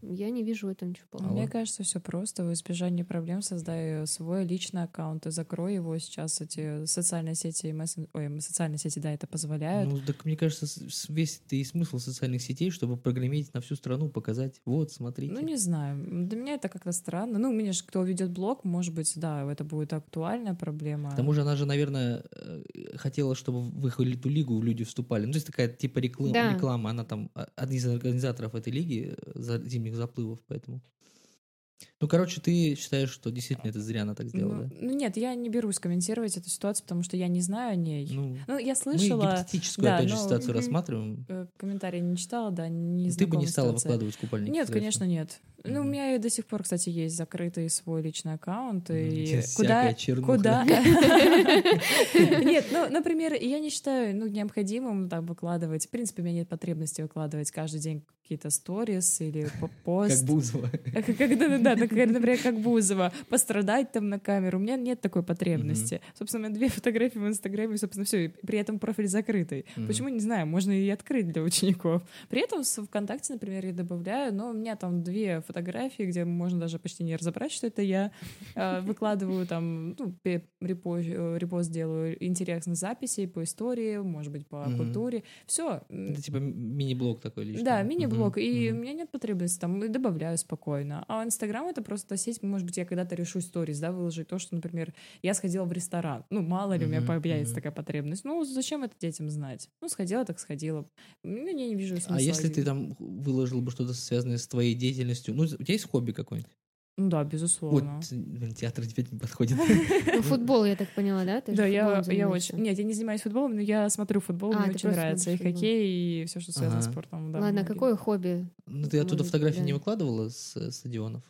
Я не вижу в этом ничего плохого. Мне кажется, все просто. В избежание проблем создай свой личный аккаунт и закрой его. Сейчас эти социальные сети, и мессен- Ой, социальные сети, да, это позволяют. Ну, так мне кажется, весь это и смысл социальных сетей, чтобы прогреметь на всю страну, показать, вот, смотрите. Ну, не знаю. Для меня это как-то странно. Ну, у меня же кто ведет блог, может быть, да, это будет актуальная проблема. К тому же она же, наверное, э, хотела, чтобы в их эту лигу люди вступали. Ну, то есть такая типа реклама, Да. реклама. Она там а, один из организаторов этой лиги э, за зимних заплывов, поэтому. Ну, короче, ты считаешь, что действительно это зря она так сделала, ну, да? ну, нет, я не берусь комментировать эту ситуацию, потому что я не знаю о ней. Ну, Ну, я мы слышала, гипотетическую, да, опять же, но- ситуацию Мгм. рассматриваем. э, комментарии не читала, да, не Ну, Ты бы не стала выкладывать купальник. Нет, конечно, нет. Ну, у меня и до сих пор, кстати, есть закрытый свой личный аккаунт. Мгм. И куда... Куда? Нет, ну, например, я не считаю ну, необходимым там выкладывать. В принципе, у меня нет потребности выкладывать каждый день какие-то сторис или Как пост. Бузова. Как- Когда, да, так, например, как Бузова, пострадать там на камеру. У меня нет такой потребности. Собственно, у меня две фотографии в Инстаграме, собственно, все. При этом профиль закрытый. Мгм. Почему, не знаю, можно и открыть для учеников. При этом с ВКонтакте, например, я добавляю, но у меня там две фотографии, где можно даже почти не разобрать, что это я. А, Выкладываю там, ну, репост, репост делаю интересных записей по истории, может быть, по Мгм. культуре. Все. Это типа мини-блог такой личный. Да, мини-блог. Мгм, И мгм. у меня нет потребности там, и добавляю спокойно. А Инстаграм это просто сеть, может быть, я когда-то решу сторис, да, выложить то, что, например, я сходила в ресторан. Ну, мало ли у меня появляется такая потребность. Ну, зачем это детям знать? Ну, сходила, так сходила. Ну, я не вижу смысла. А если ты там выложил бы что-то связанное с твоей деятельностью? Ну, у тебя есть хобби какое-нибудь? Ну да, Вот, безусловно. блин, театр опять не подходит. Ну, футбол, я так поняла, да? Ты Да, я, я очень... Нет, я не занимаюсь футболом, но я смотрю футбол, А, мне очень нравится. И футбол. хоккей, и все, что связано с Ага. спортом. да, Ладно, многие. какое хобби? Ну, ты оттуда фотографии да. не выкладывала с э, стадионов?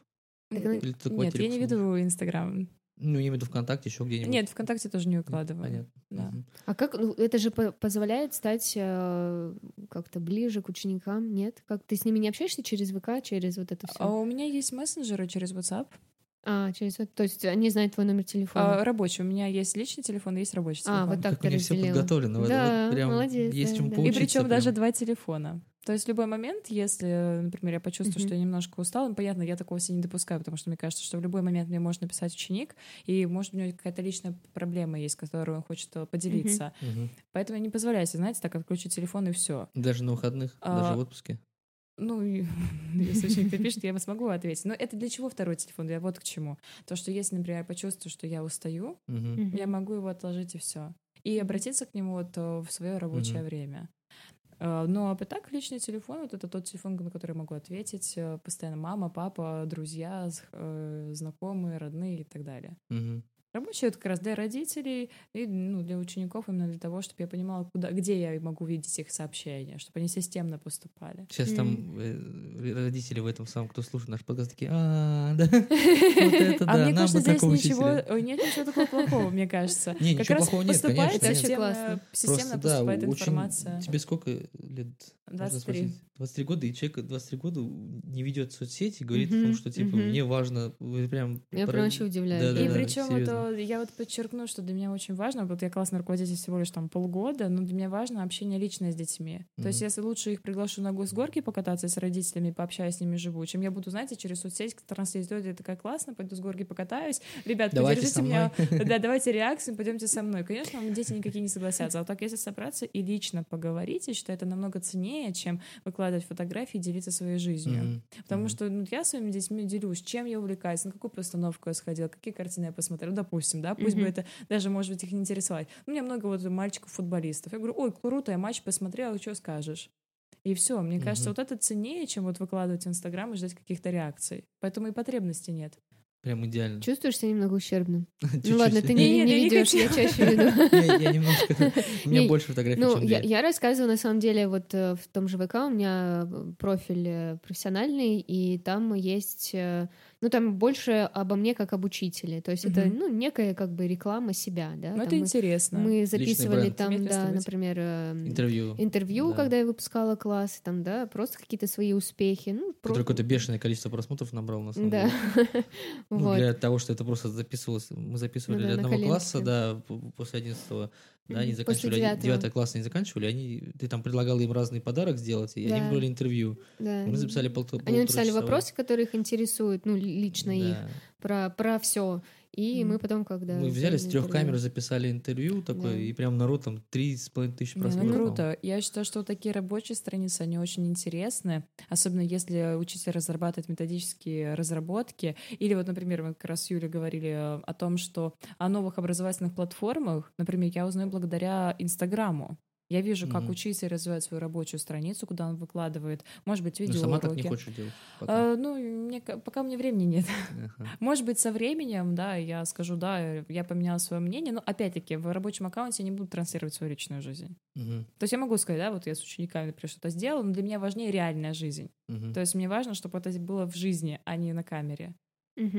Так, ну, Или ты Нет, я не веду Инстаграм. Ну, я имею в виду ВКонтакте, еще где-нибудь. Нет, ВКонтакте тоже не выкладываю. Понятно. Да. А как, ну, это же по- позволяет стать э, как-то ближе к ученикам, нет? Как ты с ними не общаешься через ВК, через вот это все? А у меня есть мессенджеры через WhatsApp. А, через вот, то есть они знают твой номер телефона. А, рабочий. У меня есть личный телефон и есть рабочий А, телефон. вот так Как у ты них все разделила. подготовлено. вот- Да, вот прям молодец, есть да, чему да. И причем прям. даже два телефона. То есть в любой момент, если, например, я почувствую, Мгм. что я немножко устала, ну, понятно, я такого себе не допускаю, потому что мне кажется, что в любой момент мне может написать ученик, и, может, у него какая-то личная проблема есть, которую он хочет э, поделиться. Мгм. Поэтому я не позволяю себе, знаете, так отключить телефон и все. Даже на выходных, А, даже в отпуске. Ну, если ученик напишет, я смогу ответить. Но это для чего второй телефон? Я вот к чему. То, что если, например, я почувствую, что я устаю, я могу его отложить и все. И обратиться к нему вот э, в свое рабочее время. Ну, а так, личный телефон, вот это тот телефон, на который я могу ответить э, постоянно мама, папа, друзья, знакомые, родные и так далее. Рабочий это как раз для родителей и ну, для учеников именно для того, чтобы я понимала, куда, где я могу видеть их сообщения, чтобы они системно поступали. Сейчас там э, родители в этом самом, кто слушает наш подкаст, такие, а, да, вот это а да, мне нам кажется, бы здесь такого ничего, нет ничего такого плохого, мне кажется. Не, ничего плохого нет, конечно. Системно, Просто, да, поступает информация. Тебе сколько лет? можно 23. спросить? 23 года, и человек 23 года не ведет соцсети, говорит о Мгм, том, что, типа, мне важно, прям... Я прям вообще удивляюсь. И причем серьезно. Я вот подчеркну, что для меня очень важно. Вот я классный руководитель всего лишь там полгода, но для меня важно общение личное с детьми. То есть, если лучше их приглашу на госгорки покататься с родителями, пообщаюсь с ними живу, чем я буду, знаете, через соцсеть транслировать, это такая классно, пойду с горки покатаюсь. Ребят, Давайте поддержите меня. Да, давайте реакцию, пойдемте со мной. Конечно, дети никакие не согласятся. А вот так, если собраться и лично поговорить, я считаю, это намного ценнее, чем выкладывать фотографии и делиться своей жизнью. Мгм. Потому Мгм. что ну, я своими детьми делюсь, чем я увлекаюсь, на какую постановку я сходила, какие картины я посмотрела, допустим, да, пусть бы Мгм. это даже, может быть, их не интересовать. У меня много вот мальчиков-футболистов. Я говорю, ой, круто, я матч посмотрела, что скажешь? И все, мне кажется, Мгм. вот это ценнее, чем вот выкладывать в Инстаграм и ждать каких-то реакций. Поэтому и потребности нет. Прям идеально. Чувствуешь себя немного ущербным? Ну ладно, ты не, ведешь, я чаще веду. Я немножко... У меня больше фотографий, Ну, чем я, рассказываю, на самом деле, вот э, в том же ВК у меня э, профиль э, профессиональный, и там есть, ну, там больше обо мне как об учителе. То есть это, Мгм. ну, некая как бы реклама себя, да. Там это мы, интересно. мы записывали там, да, например, э, Интервью. интервью, Да. когда я выпускала класс, там, да, просто какие-то свои успехи. Ну, Который просто... какое-то бешеное количество просмотров набрал, на самом Да. деле. Ну, Вот. для того, что это просто записывалось, мы записывали Ну да, для одного коленке. класса, да, после 11 да, они. После заканчивали, они- девятого. девятый класс они заканчивали, они, ты там предлагал им разный подарок сделать, и они Да. брали интервью. Да. Мы записали пол- Они написали полуторачасовое. вопросы, которые их интересуют, ну, лично их, Да. про, про все. И Мгм. мы потом, когда... Мы взяли с трех интервью- камер, записали интервью такое, Да. и прям народ там три с половиной тысячи Не, просмотров. ну круто. Я считаю, что такие рабочие страницы, они очень интересны, особенно если учитель разрабатывает методические разработки. Или вот, например, мы как раз с Юлей говорили э, о том, что о новых образовательных платформах, например, я узнаю благодаря Инстаграму. Я вижу, как Мгм. учитель развивает свою рабочую страницу, куда он выкладывает, может быть, Ну, видеоуроки. сама так не хочешь делать. пока. А, ну, мне, ка- пока у меня времени нет. Ага. Может быть, со временем, да, я скажу, да, я поменяла свое мнение, но опять-таки в рабочем аккаунте я не буду транслировать свою личную жизнь. Мгм. То есть я могу сказать, да, вот я с учениками, например, что-то сделала, но для меня важнее реальная жизнь. Мгм. То есть мне важно, чтобы это было в жизни, а не на камере.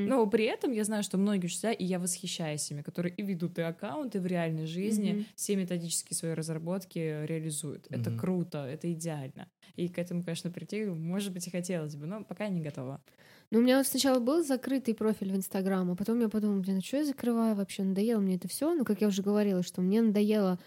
Но при этом я знаю, что многие учителя, и я восхищаюсь ими, которые и ведут и аккаунты в реальной жизни, Мгм. все методические свои разработки реализуют. Это Мгм. круто, это идеально. И к этому, конечно, прийти, может быть, и хотелось бы, но пока я не готова. Ну, у меня вот сначала был закрытый профиль в Инстаграм, а потом я подумала, блин, а что я закрываю вообще? Надоело мне это все. Ну, как я уже говорила, что мне надоело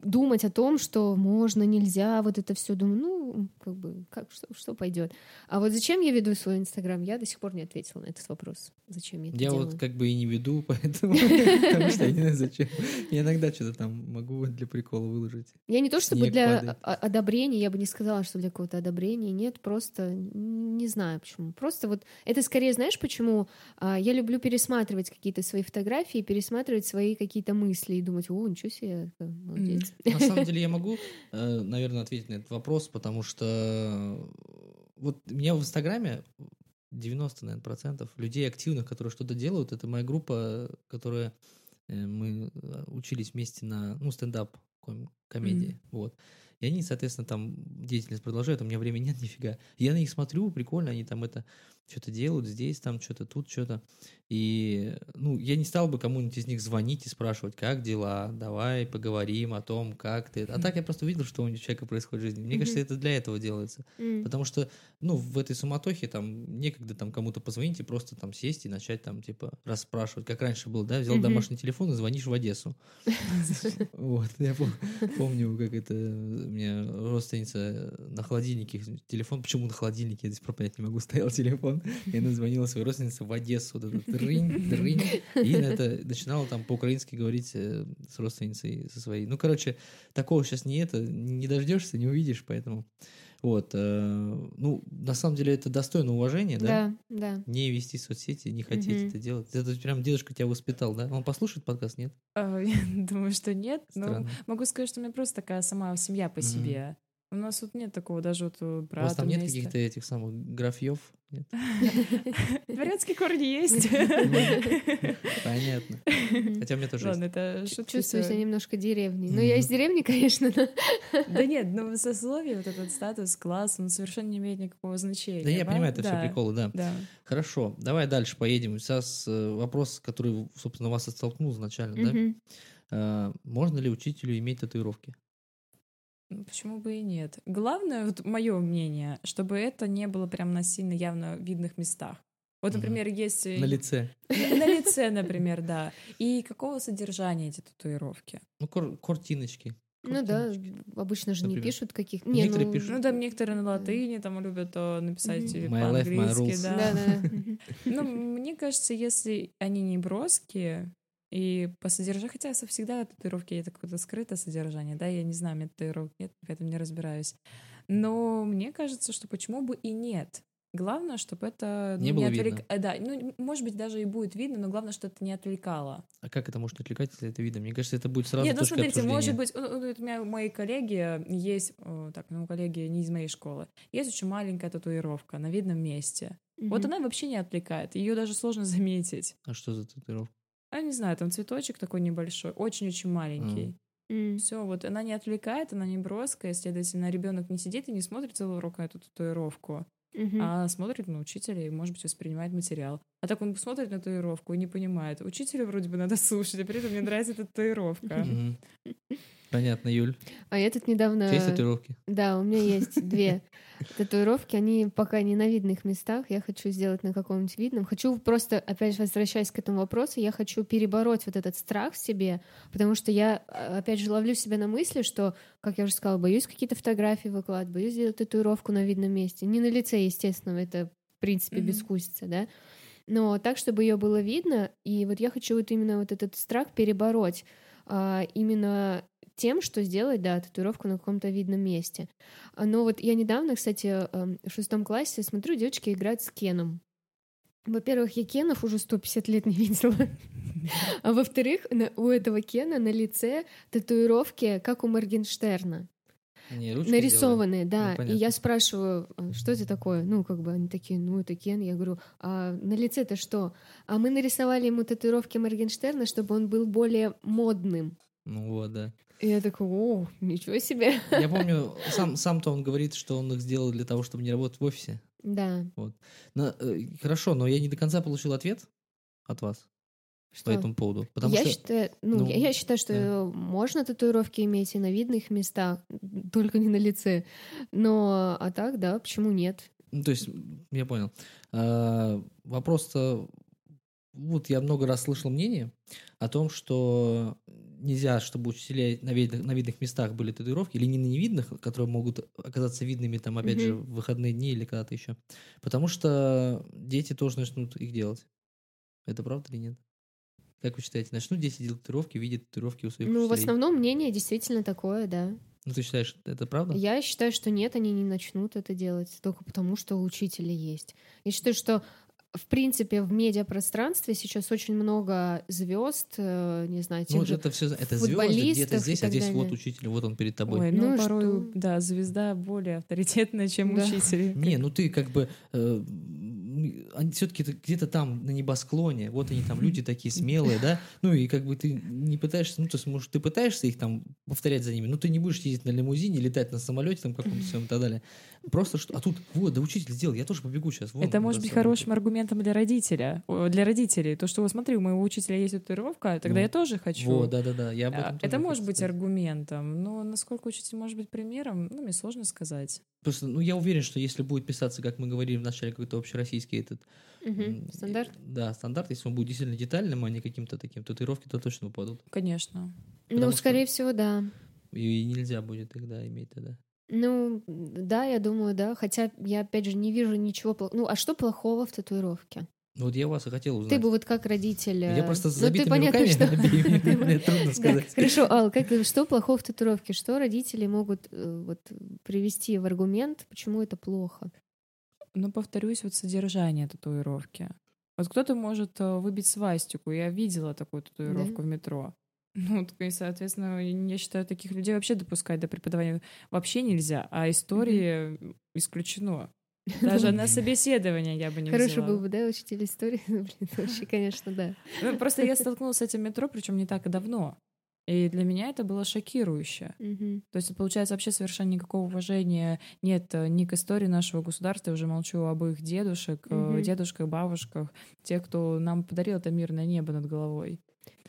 думать о том, что можно, нельзя, вот это все. Думаю, ну, как бы, как, что, что пойдет. А вот зачем я веду свой Инстаграм, я до сих пор не ответила на этот вопрос. Зачем я это Я делаю? вот как бы и не веду, поэтому потому что я не знаю зачем. Я иногда что-то там могу для прикола выложить. Я не то чтобы для одобрения, я бы не сказала, что для какого-то одобрения. Нет, просто не знаю почему. Просто вот это скорее, знаешь, почему А, я люблю пересматривать какие-то свои фотографии, пересматривать свои какие-то мысли и думать, о, ничего себе, молодец. На самом деле я могу, э, наверное, ответить на этот вопрос, потому что э, вот меня в Инстаграме 90, наверное, процентов людей активных, которые что-то делают, это моя группа, которая э, мы учились вместе на, ну, стендап ком- комедии, вот. И они, соответственно, там деятельность продолжают, у меня времени нет нифига. Я на них смотрю, прикольно, они там это что-то делают здесь, там что-то, тут что-то. И, ну, я не стал бы кому-нибудь из них звонить и спрашивать, как дела, давай поговорим о том, как ты. А так я просто увидел, что у человека происходит в жизни. Мне кажется, это для этого делается. Потому что, ну, в этой суматохе там некогда там кому-то позвонить и просто там сесть и начать там, типа, расспрашивать, как раньше было, да, взял домашний телефон и звонишь в Одессу. Вот, я помню, как это, у меня родственница на холодильнике телефон, почему на холодильнике, я здесь понять не могу, стоял телефон, и она звонила своей родственнице в Одессу, вот этот дрынь, дрынь, и это начинала там по-украински говорить э, с родственницей со своей. Ну, короче, такого сейчас не это, не дождешься, не увидишь, поэтому... Вот, э, ну, на самом деле это достойно уважения, да? Да, да. Не вести соцсети, не хотеть Мгм. это делать. Это прям дедушка тебя воспитал, да? Он послушает подкаст, нет? А, Я думаю, что нет. Но Странно. могу сказать, что у меня просто такая сама семья по себе. У нас вот нет такого, даже вот у У вас брата там нет есть- каких-то этих самых графьев? Нет? Дворянские корни есть. Понятно. Хотя у меня тоже Ладно, это. Чувствую себя немножко деревней. Ну, я из деревни, конечно, но... Да нет, но в сословии вот этот статус, класс, он совершенно не имеет никакого значения. Да я понимаю, это все приколы, да. Да. Хорошо, давай дальше поедем. Сейчас э, вопрос, который, собственно, вас оттолкнул изначально, да? А, Можно ли учителю иметь татуировки? Ну, Почему бы и нет? Главное, вот мое мнение, чтобы это не было прям на сильно явно видных местах. Вот, например, есть... э, На лице. На на лице, например, да. И какого содержания эти татуировки? Ну, кор- картиночки. Ну да, обычно же не Например. пишут каких... Не, Некоторые ну, пишут. Ну, там некоторые на латыни там любят э, написать my по-английски, rules. да. Да-да. Мгм. Ну, мне кажется, если они не броские, и по содержанию, хотя со- всегда татуировки это какое-то скрытое содержание, да, я не знаю, у меня татуировок нет, поэтому не разбираюсь. Но мне кажется, что почему бы и нет. Главное, чтобы это ну, Не отвлек- видно. э, Да, ну, может быть, даже и будет видно, но главное, что это не отвлекало. А как это может отвлекать, если это видно? Мне кажется, это будет сразу Нет, ну смотрите, может обсуждения. быть, вот у меня мои коллеги есть, э, так, ну, коллеги не из моей школы, есть очень маленькая татуировка на видном месте. Вот Мгм. она вообще не отвлекает, ее даже сложно заметить. А что за татуировка? А не знаю, там цветочек такой небольшой, очень-очень маленький. М. Все, вот она не отвлекает, она не броская, следовательно, ребенок не сидит и не смотрит целый урок на эту татуировку, Мгм. а смотрит на учителя и, может быть, воспринимает материал. А так он посмотрит на татуировку и не понимает. Учителю вроде бы надо слушать, а при этом мне нравится эта татуировка. Мгм. Понятно, Юль. А я тут недавно... есть татуировки? Да, у меня есть две татуировки. Они пока не на видных местах. Я хочу сделать на каком-нибудь видном. Хочу просто, опять же, возвращаясь к этому вопросу, я хочу перебороть вот этот страх в себе, потому что я, а, опять же, ловлю себя на мысли, что, как я уже сказала, боюсь какие-то фотографии выкладывать, боюсь сделать татуировку на видном месте. Не на лице, естественно, это, в принципе, бескусица, да? Но так, чтобы ее было видно, и вот я хочу вот именно вот этот страх перебороть а, именно тем, что сделать, да, татуировку на каком-то видном месте. А, Но вот я недавно, кстати, эм, в шестом классе смотрю, девочки играют с Кеном. Во-первых, я Кенов уже 150 лет не видела. А во-вторых, у этого Кена на лице татуировки, как у Моргенштерна. Они Нарисованные, Ну, да. и понятно. я спрашиваю, «А что это такое? Ну, как бы они такие, ну, это Кен. Я говорю, а на лице-то что? А мы нарисовали ему татуировки Моргенштерна, чтобы он был более модным. Ну вот, да. И я такой, о, ничего себе. Я помню, сам, сам-то он говорит, что он их сделал для того, чтобы не работать в офисе. Да. Но, э, хорошо, но я не до конца получил ответ от вас по Что? этому поводу. Потому я что считаю, ну, ну, я, я считаю, что да. можно татуировки иметь и на видных местах, только не на лице. Но, а так, да, почему нет? Ну, то есть, я понял. А, Вопрос-то... Вот я много раз слышал мнение о том, что нельзя, чтобы у учителей на видных, на видных местах были татуировки, или не на невидных, которые могут оказаться видными, там, опять же, Мгм. в выходные дни или когда-то еще. Потому что дети тоже начнут их делать. Это правда или нет? Как вы считаете, начнут дети делать татуировки, видят татуировки у своих Ну, в учителей? основном мнение действительно такое, да. Ну, ты считаешь, это правда? Я считаю, что нет, они не начнут это делать только потому, что у учителя есть. Я считаю, что в принципе в медиапространстве сейчас очень много звезд, э, не знаю, тех Ну, же это все, это звезды где-то здесь, а здесь вот далее. учитель, вот он перед тобой. Ой, Ну ну, порой, что? да, звезда более авторитетная, чем Да. учитель. Не, ну ты как бы... э, они все-таки где-то там на небосклоне, вот они там люди такие смелые, да, ну и как бы ты не пытаешься, ну то есть, может, ты пытаешься их там повторять за ними, но ты не будешь ездить на лимузине, летать на самолете там каком-то своем и так далее. Просто что, а тут, вот, да учитель сделал, я тоже побегу сейчас. Вон, это может быть хорошим аргументом для родителя, для родителей, то, что, вот смотри, у моего учителя есть татуировка, тогда ну, я тоже хочу. Вот, да-да-да, я об этом Это может быть сказать. аргументом, но насколько учитель может быть примером, ну, мне сложно сказать. Просто, ну, я уверен, что если будет писаться, как мы говорили в начале, какой-то общероссийский этот... Угу. Стандарт? Да, стандарт, если он будет действительно детальным, а не каким-то таким, татуировки, то точно упадут. Конечно. Потому ну, скорее всего, да. И нельзя будет тогда иметь тогда. Ну, да, я думаю, да. Хотя я, опять же, не вижу ничего плохого. Ну, а что плохого в татуировке? Вот я вас и хотел узнать. Ты бы вот как родитель... Я э, просто с ну, забитыми руками, что... мне трудно сказать. Хорошо, Ал, как, что плохого в татуировке? Что родители могут э, вот, привести в аргумент, почему это плохо? Ну, повторюсь, вот содержание татуировки. Вот кто-то может э, выбить свастику. Я видела такую татуировку в метро. Ну, и, соответственно, я считаю, таких людей вообще допускать до преподавания вообще нельзя, а истории mm-hmm. исключено. Даже на собеседование я бы не Хороший был бы, да, учитель истории? Блин, вообще, конечно, да. Ну, просто я столкнулась с этим метро, причем не так и давно. И для меня это было шокирующе. Mm-hmm. То есть, получается, вообще совершенно никакого уважения нет э, ни к истории нашего государства, я уже молчу об их дедушек, mm-hmm. дедушках, бабушках, тех, кто нам подарил это мирное небо над головой.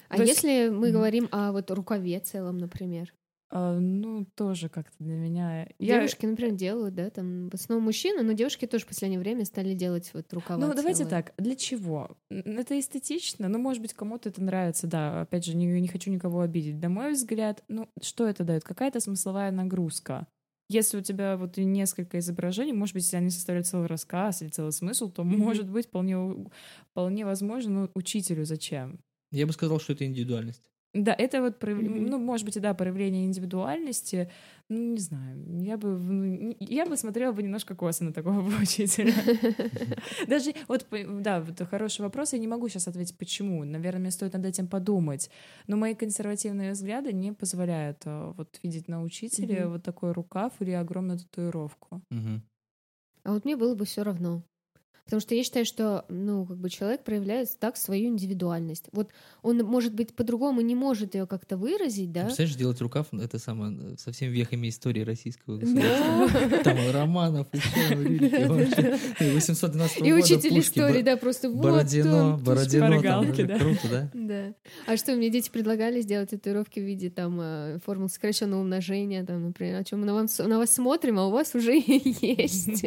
А То если есть... мы говорим о вот рукаве целом, например? А, ну, тоже как-то для меня... Девушки, я... например, делают, да, там в основном мужчины, но девушки тоже в последнее время стали делать вот рукава Ну, давайте так, для чего? Это эстетично, ну, может быть, кому-то это нравится, да, опять же, не, не хочу никого обидеть. На мой взгляд, ну, что это дает? Какая-то смысловая нагрузка. Если у тебя вот несколько изображений, может быть, если они составляют целый рассказ или целый смысл, то, mm-hmm. может быть, вполне, вполне возможно, ну, учителю зачем? Я бы сказал, что это индивидуальность. Да, это вот, mm-hmm. ну, может быть, да, проявление индивидуальности. Ну, не знаю, я бы, ну, я бы смотрела бы немножко косо на такого учителя. Даже, вот, да, вот хороший вопрос, я не могу сейчас ответить, почему. Наверное, мне стоит над этим подумать. Но мои консервативные взгляды не позволяют а, вот видеть на учителе вот такой рукав или огромную татуировку. А вот мне было бы все равно. Потому что я считаю, что, ну, как бы человек проявляет так свою индивидуальность. Вот он, может быть, по-другому не может ее как-то выразить, да? Представляешь, делать рукав, это самое, со всеми вехами истории российского государства. Там Романов, еще 812 И учитель истории, да, просто вот Бородино, Бородино. Круто, да? Да. А что, мне дети предлагали сделать татуировки в виде там э, формул сокращенного умножения, там, например, о чем мы на вас смотрим, а у вас уже есть.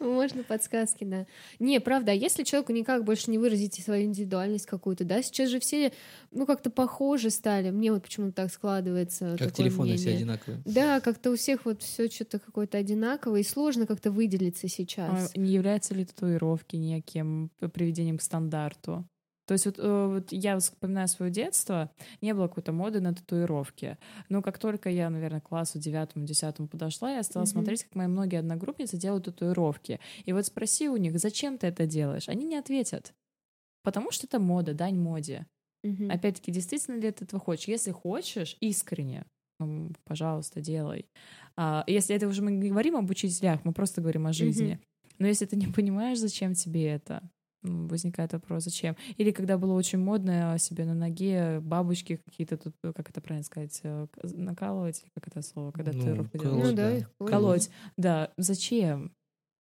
Можно подсказки, да. Не, правда, а если человеку никак больше не выразить свою индивидуальность какую-то, да, сейчас же все, ну, как-то похожи стали. Мне вот почему-то так складывается. Как телефоны мнение. все одинаковые. Да, как-то у всех вот все что-то какое-то одинаковое, и сложно как-то выделиться сейчас. А не являются ли татуировки неким приведением к стандарту? То есть вот, э, вот я вспоминаю свое детство, не было какой-то моды на татуировки. Но как только я, наверное, к классу девятому, десятому подошла, я стала mm-hmm. смотреть, как мои многие одногруппницы делают татуировки. И вот спроси у них, зачем ты это делаешь? Они не ответят. Потому что это мода, дань моде. Mm-hmm. Опять-таки, действительно ли ты этого хочешь? Если хочешь, искренне, ну, пожалуйста, делай. А, если это уже мы не говорим об учителях, мы просто говорим о жизни. Mm-hmm. Но если ты не понимаешь, зачем тебе это, возникает вопрос, зачем? Или когда было очень модно себе на ноге бабочки какие-то тут, э, как это правильно сказать, э, накалывать, как это слово, когда ну, татуировку делаешь? Ну да, да. Колоть. Да, зачем?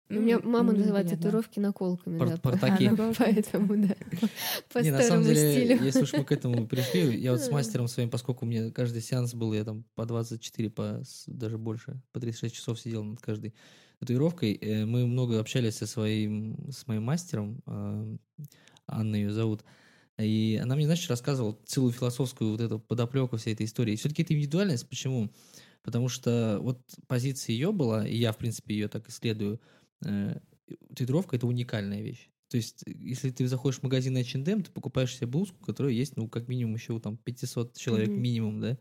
У меня мама называет татуировки наколками, Пор- да. Портаки. Поэтому, да. По Не, на самом деле, стилю. если уж мы к этому пришли, я вот с мастером своим, поскольку у меня каждый сеанс был, я там по 24, по, даже больше, по 36 часов сидел над каждой татуировкой. Э, мы много общались со своим, с моим мастером, а, Анна ее зовут, и она мне, значит, рассказывала целую философскую вот эту подоплеку всей этой истории. Все-таки это индивидуальность. Почему? Потому что вот позиция ее была, и я, в принципе, ее так исследую, э, татуировка — это уникальная вещь. То есть, если ты заходишь в магазин H&M, ты покупаешь себе блузку, которая есть, ну, как минимум еще там 500 человек mm-hmm. минимум, да,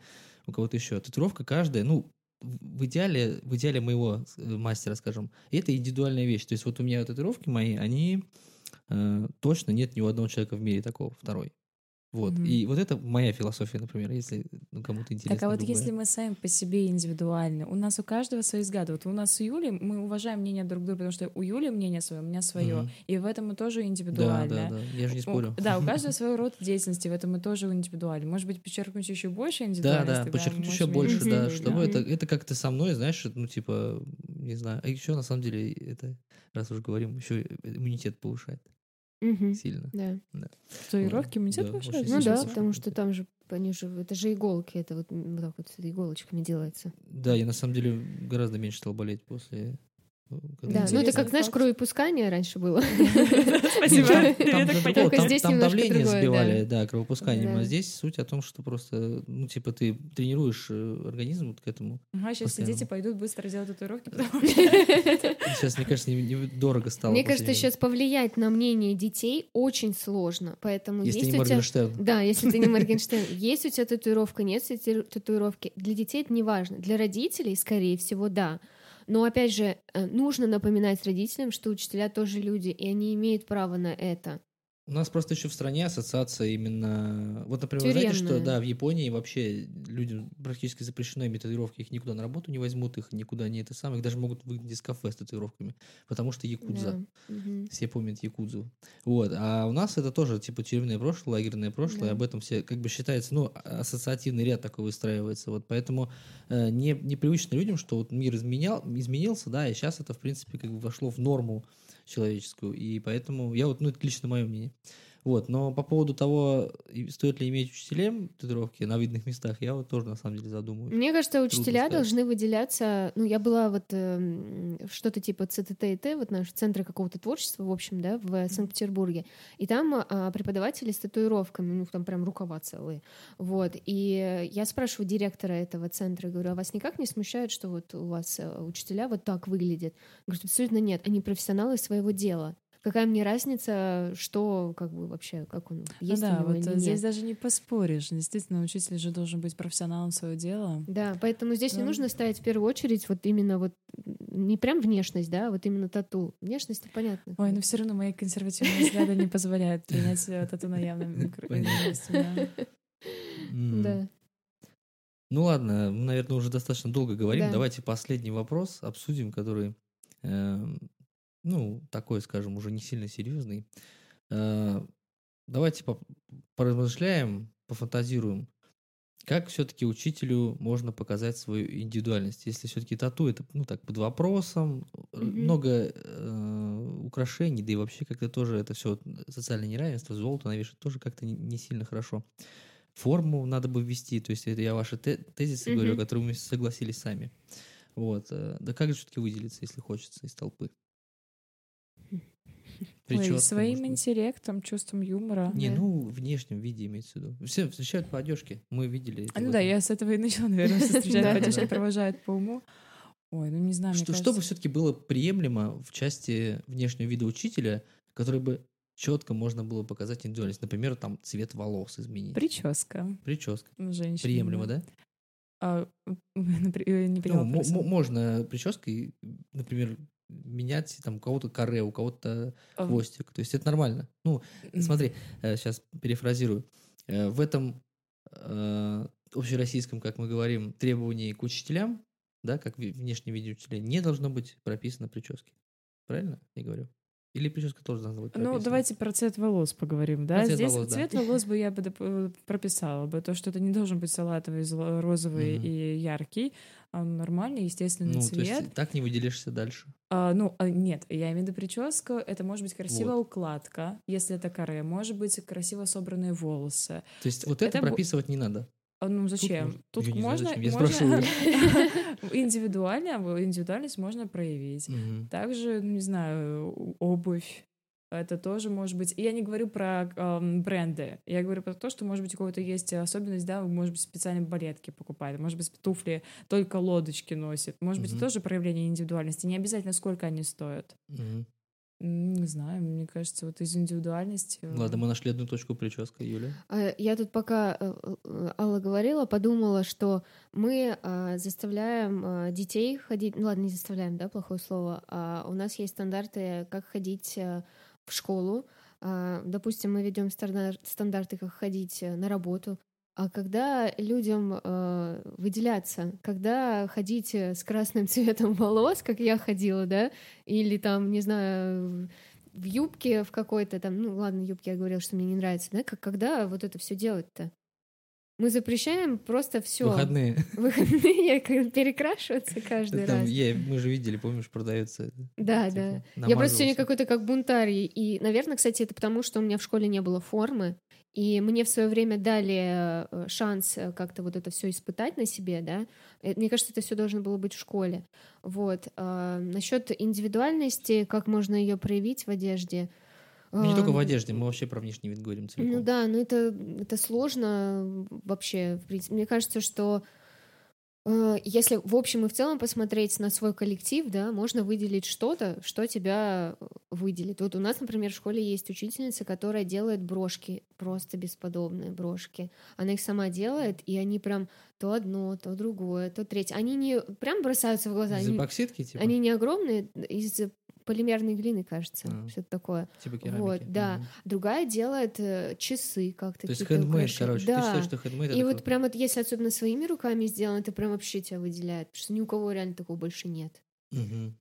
у кого-то еще. Татуировка каждая, ну, в идеале, в идеале моего э, мастера, скажем, это индивидуальная вещь. То есть вот у меня татуировки мои, они э, точно нет ни у одного человека в мире такого, второй. Вот. Мгм. И вот это моя философия, например, если ну, кому-то интересно. Так а вот другое. если мы сами по себе индивидуальны, у нас у каждого свои взгляды. Вот у нас с Юлей, мы уважаем мнение друг друга, потому что у Юли мнение свое, у меня свое. Мгм. И в этом мы тоже Да, индивидуальны. да, да. Я же не У- спорю. да, у каждого свой род деятельности, в этом мы тоже индивидуальны. Может быть, подчеркнуть еще больше Да, индивидуальности. да, подчеркнуть еще больше, да, чтобы да. это, это как-то со мной, знаешь, ну, типа, не знаю. А еще, на самом деле, это, раз уж говорим, еще иммунитет повышает Мгм. сильно. Да. Татуировки иммунитет Да, повышает? очень Ну да, потому что там же, они же, это же иголки, это вот, вот так вот с иголочками делается. Да, я на самом деле гораздо меньше стал болеть после... э, Да, ну это как, знаешь, кровопускание раньше было. Спасибо. Только здесь там немножко давление сбивали, да, кровопусканием. Да. А здесь суть о том, что просто, ну, типа, ты тренируешь э, организм вот к этому. Ага, сейчас все дети пойдут быстро делать татуировки, потому что... Сейчас, мне кажется, дорого стало. Мне кажется, сейчас повлиять на мнение детей очень сложно. Поэтому. Если не. Моргенштерн. Да, если ты не Моргенштерн, есть у тебя татуировка, нет татуировки. Для детей это не важно. Для родителей, скорее всего, да. Но опять же, э, нужно напоминать родителям, что учителя тоже люди, и они имеют право на это. У нас просто еще в стране ассоциация именно... Вот, например, вы знаете, что Тюремная. да, в Японии вообще людям практически запрещено иметь татуировки, их никуда на работу не возьмут, их никуда не это самое, их даже могут выгнать из кафе с татуировками, потому что якудза. Да. Все помнят якудзу. Вот. А у нас это тоже типа тюремное прошлое, лагерное прошлое, Да. об этом все как бы считается, ну, а- ассоциативный ряд такой выстраивается. Вот поэтому э, не, непривычно людям, что вот мир изменял, изменился, да, и сейчас это, в принципе, как бы вошло в норму человеческую. И поэтому я вот, ну, это лично мое мнение. Вот, но по поводу того, стоит ли иметь учителям татуировки на видных местах, я вот тоже на самом деле задумываюсь. Мне кажется, учителя сказать. должны выделяться. Ну, я была вот эм, что-то типа ЦТТ, вот наш центр какого-то творчества, в общем, да, в Санкт-Петербурге. И там а, преподаватели с татуировками, ну, там прям рукава целые. Вот. И я спрашиваю директора этого центра, говорю, а вас никак не смущает, что вот у вас э, учителя вот так выглядят? Говорит, абсолютно нет. Они профессионалы своего дела. Какая мне разница, что как бы вообще, как он, Ну есть у да, него вот или э, нет? здесь даже не поспоришь. Действительно, учитель же должен быть профессионалом своего дела. Да, поэтому здесь не Да. нужно ставить в первую очередь вот именно вот не прям внешность, да, а вот именно тату. Внешность понятно. Ой, ну все равно мои консервативные взгляды не позволяют принять э, тату на явном месте, да. Ну ладно, мы, наверное, уже достаточно долго говорим. Да. Давайте последний вопрос обсудим, который, эм, ну, такой, скажем, уже не сильно серьезный. Э, давайте по- поразмышляем, пофантазируем. Как все-таки учителю можно показать свою индивидуальность? Если все-таки тату это, ну, так, под вопросом, Мгм. много э, украшений, да и вообще как-то тоже это все социальное неравенство, золото навешать тоже как-то не, не сильно хорошо. Форму надо бы ввести, то есть это я ваши те- тезисы говорю, Мгм. которые мы согласились сами. Вот. э, Да как же все-таки выделиться, если хочется из толпы? Ой, Прическа, своим может интеллектом, чувством юмора. Не, Да. ну, внешнем виде имеется в виду. Все встречают по одежке. Мы видели. А, ну вот. да, я с этого и начала, наверное, Да. по одежке, провожают по уму. Ой, ну не знаю, Что, чтобы все-таки было приемлемо в части внешнего вида учителя, который бы четко можно было показать индивидуальность. Например, там цвет волос изменить. Прическа. Прическа. Женщина. Приемлемо, да? А, э, не Ну, можно прической, например, менять там у кого-то каре, у кого-то хвостик. То есть это нормально. Ну, смотри, сейчас перефразирую. Э, В этом э, общероссийском, как мы говорим, требовании к учителям, да, как ви- внешнее виде учителя, не должно быть прописано прически. Правильно я говорю? Или прическа тоже должна быть прописана? Ну, давайте про цвет волос поговорим, да? Про цвет Здесь волос, да. цвет волос бы я бы э, прописала бы, то, что это не должен быть салатовый, розовый Мгм. и яркий, а нормальный, естественный Ну, то цвет. есть так не выделишься дальше. А, ну, а, нет, я имею в виду прическу. Это может быть красивая укладка, если это каре. Может быть красиво собранные волосы. То есть вот это, Это прописывать не надо. А, ну, зачем? Тут, знаю, можно... зачем. Я можно-. Индивидуально, индивидуальность можно проявить. Мгм. Также, не знаю, обувь. Это тоже может быть. Я не говорю про эм, бренды. Я говорю про то, что, может быть, у кого-то есть особенность, да, может быть, специальные балетки покупает, может быть, туфли только лодочки носит. Может быть, Мгм. это тоже проявление индивидуальности. Не обязательно, сколько они стоят. Мгм. Не знаю, мне кажется, вот из индивидуальности... э, Ладно, мы нашли одну точку прическа, Юля. А, Я тут пока э, э, Алла говорила, подумала, что мы заставляем детей ходить, ну ладно, не заставляем, да, плохое слово, а у нас есть стандарты, как ходить в школу, А, допустим, мы ведем стандарты, как ходить э, на работу. А когда людям э, выделяться, когда ходить э, с красным цветом волос, как я ходила, да, или там, не знаю, в юбке в какой-то там, ну ладно, юбке я говорила, что мне не нравится, да, как когда вот это все делать-то? Мы запрещаем просто все. Выходные. Выходные перекрашиваться каждый Там, раз. Я, мы же видели, помнишь, продается. Да, типа, да. Я просто сегодня какой-то как бунтарий. И, наверное, кстати, это потому, что у меня в школе не было формы. И мне в свое время дали э, шанс э, как-то вот это все испытать на себе, да. Э, мне кажется, это все должно было быть в школе. Вот. А, насчет индивидуальности, как можно ее проявить в одежде. Ну, не только в одежде, мы вообще про внешний вид говорим целиком. Ну да, но это, это сложно вообще. В принципе. Мне кажется, что если в общем и в целом посмотреть на свой коллектив, да, можно выделить что-то, что тебя выделит. Вот у нас, например, в школе есть учительница, которая делает брошки, просто бесподобные брошки. Она их сама делает, и они прям то одно, то другое, то третье. Они не прям бросаются в глаза. Из они, эпоксидки, типа? Они не огромные, из полимерной глины, кажется, а, что-то такое. Типа керамики. Вот, да. Угу. Другая делает э, часы как-то. То есть хендмейд, короче. Да. Ты считаешь, что хендмейд И вот круто. прям вот если особенно своими руками сделано, это прям вообще тебя выделяет, потому что ни у кого реально такого больше нет. Угу.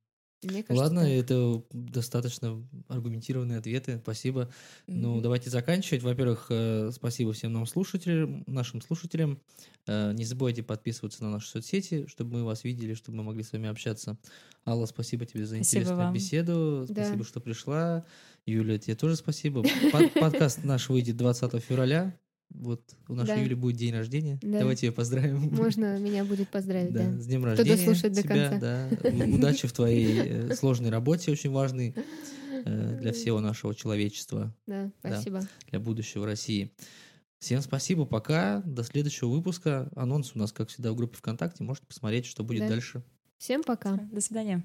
Мне кажется, Ладно, так. это достаточно аргументированные ответы. Спасибо. Mm-hmm. Ну, давайте заканчивать. Во-первых, э, спасибо всем нам слушателям, нашим слушателям. Э, не забывайте подписываться на наши соцсети, чтобы мы вас видели, чтобы мы могли с вами общаться. Алла, спасибо тебе за спасибо интересную вам. беседу. Спасибо, да. что пришла. Юля, тебе тоже спасибо. Подкаст наш выйдет 20 февраля. Вот у нашей да. Юли будет день рождения. Да. Давайте ее поздравим. Можно меня будет поздравить, да. да. С днем рождения. Кто дослушает до конца. Да. Удачи в твоей э, сложной работе, очень важной э, для всего нашего человечества. Да, спасибо. Да, для будущего России. Всем спасибо, пока. До следующего выпуска. Анонс у нас, как всегда, в группе ВКонтакте. Можете посмотреть, что будет да. дальше. Всем пока. До свидания.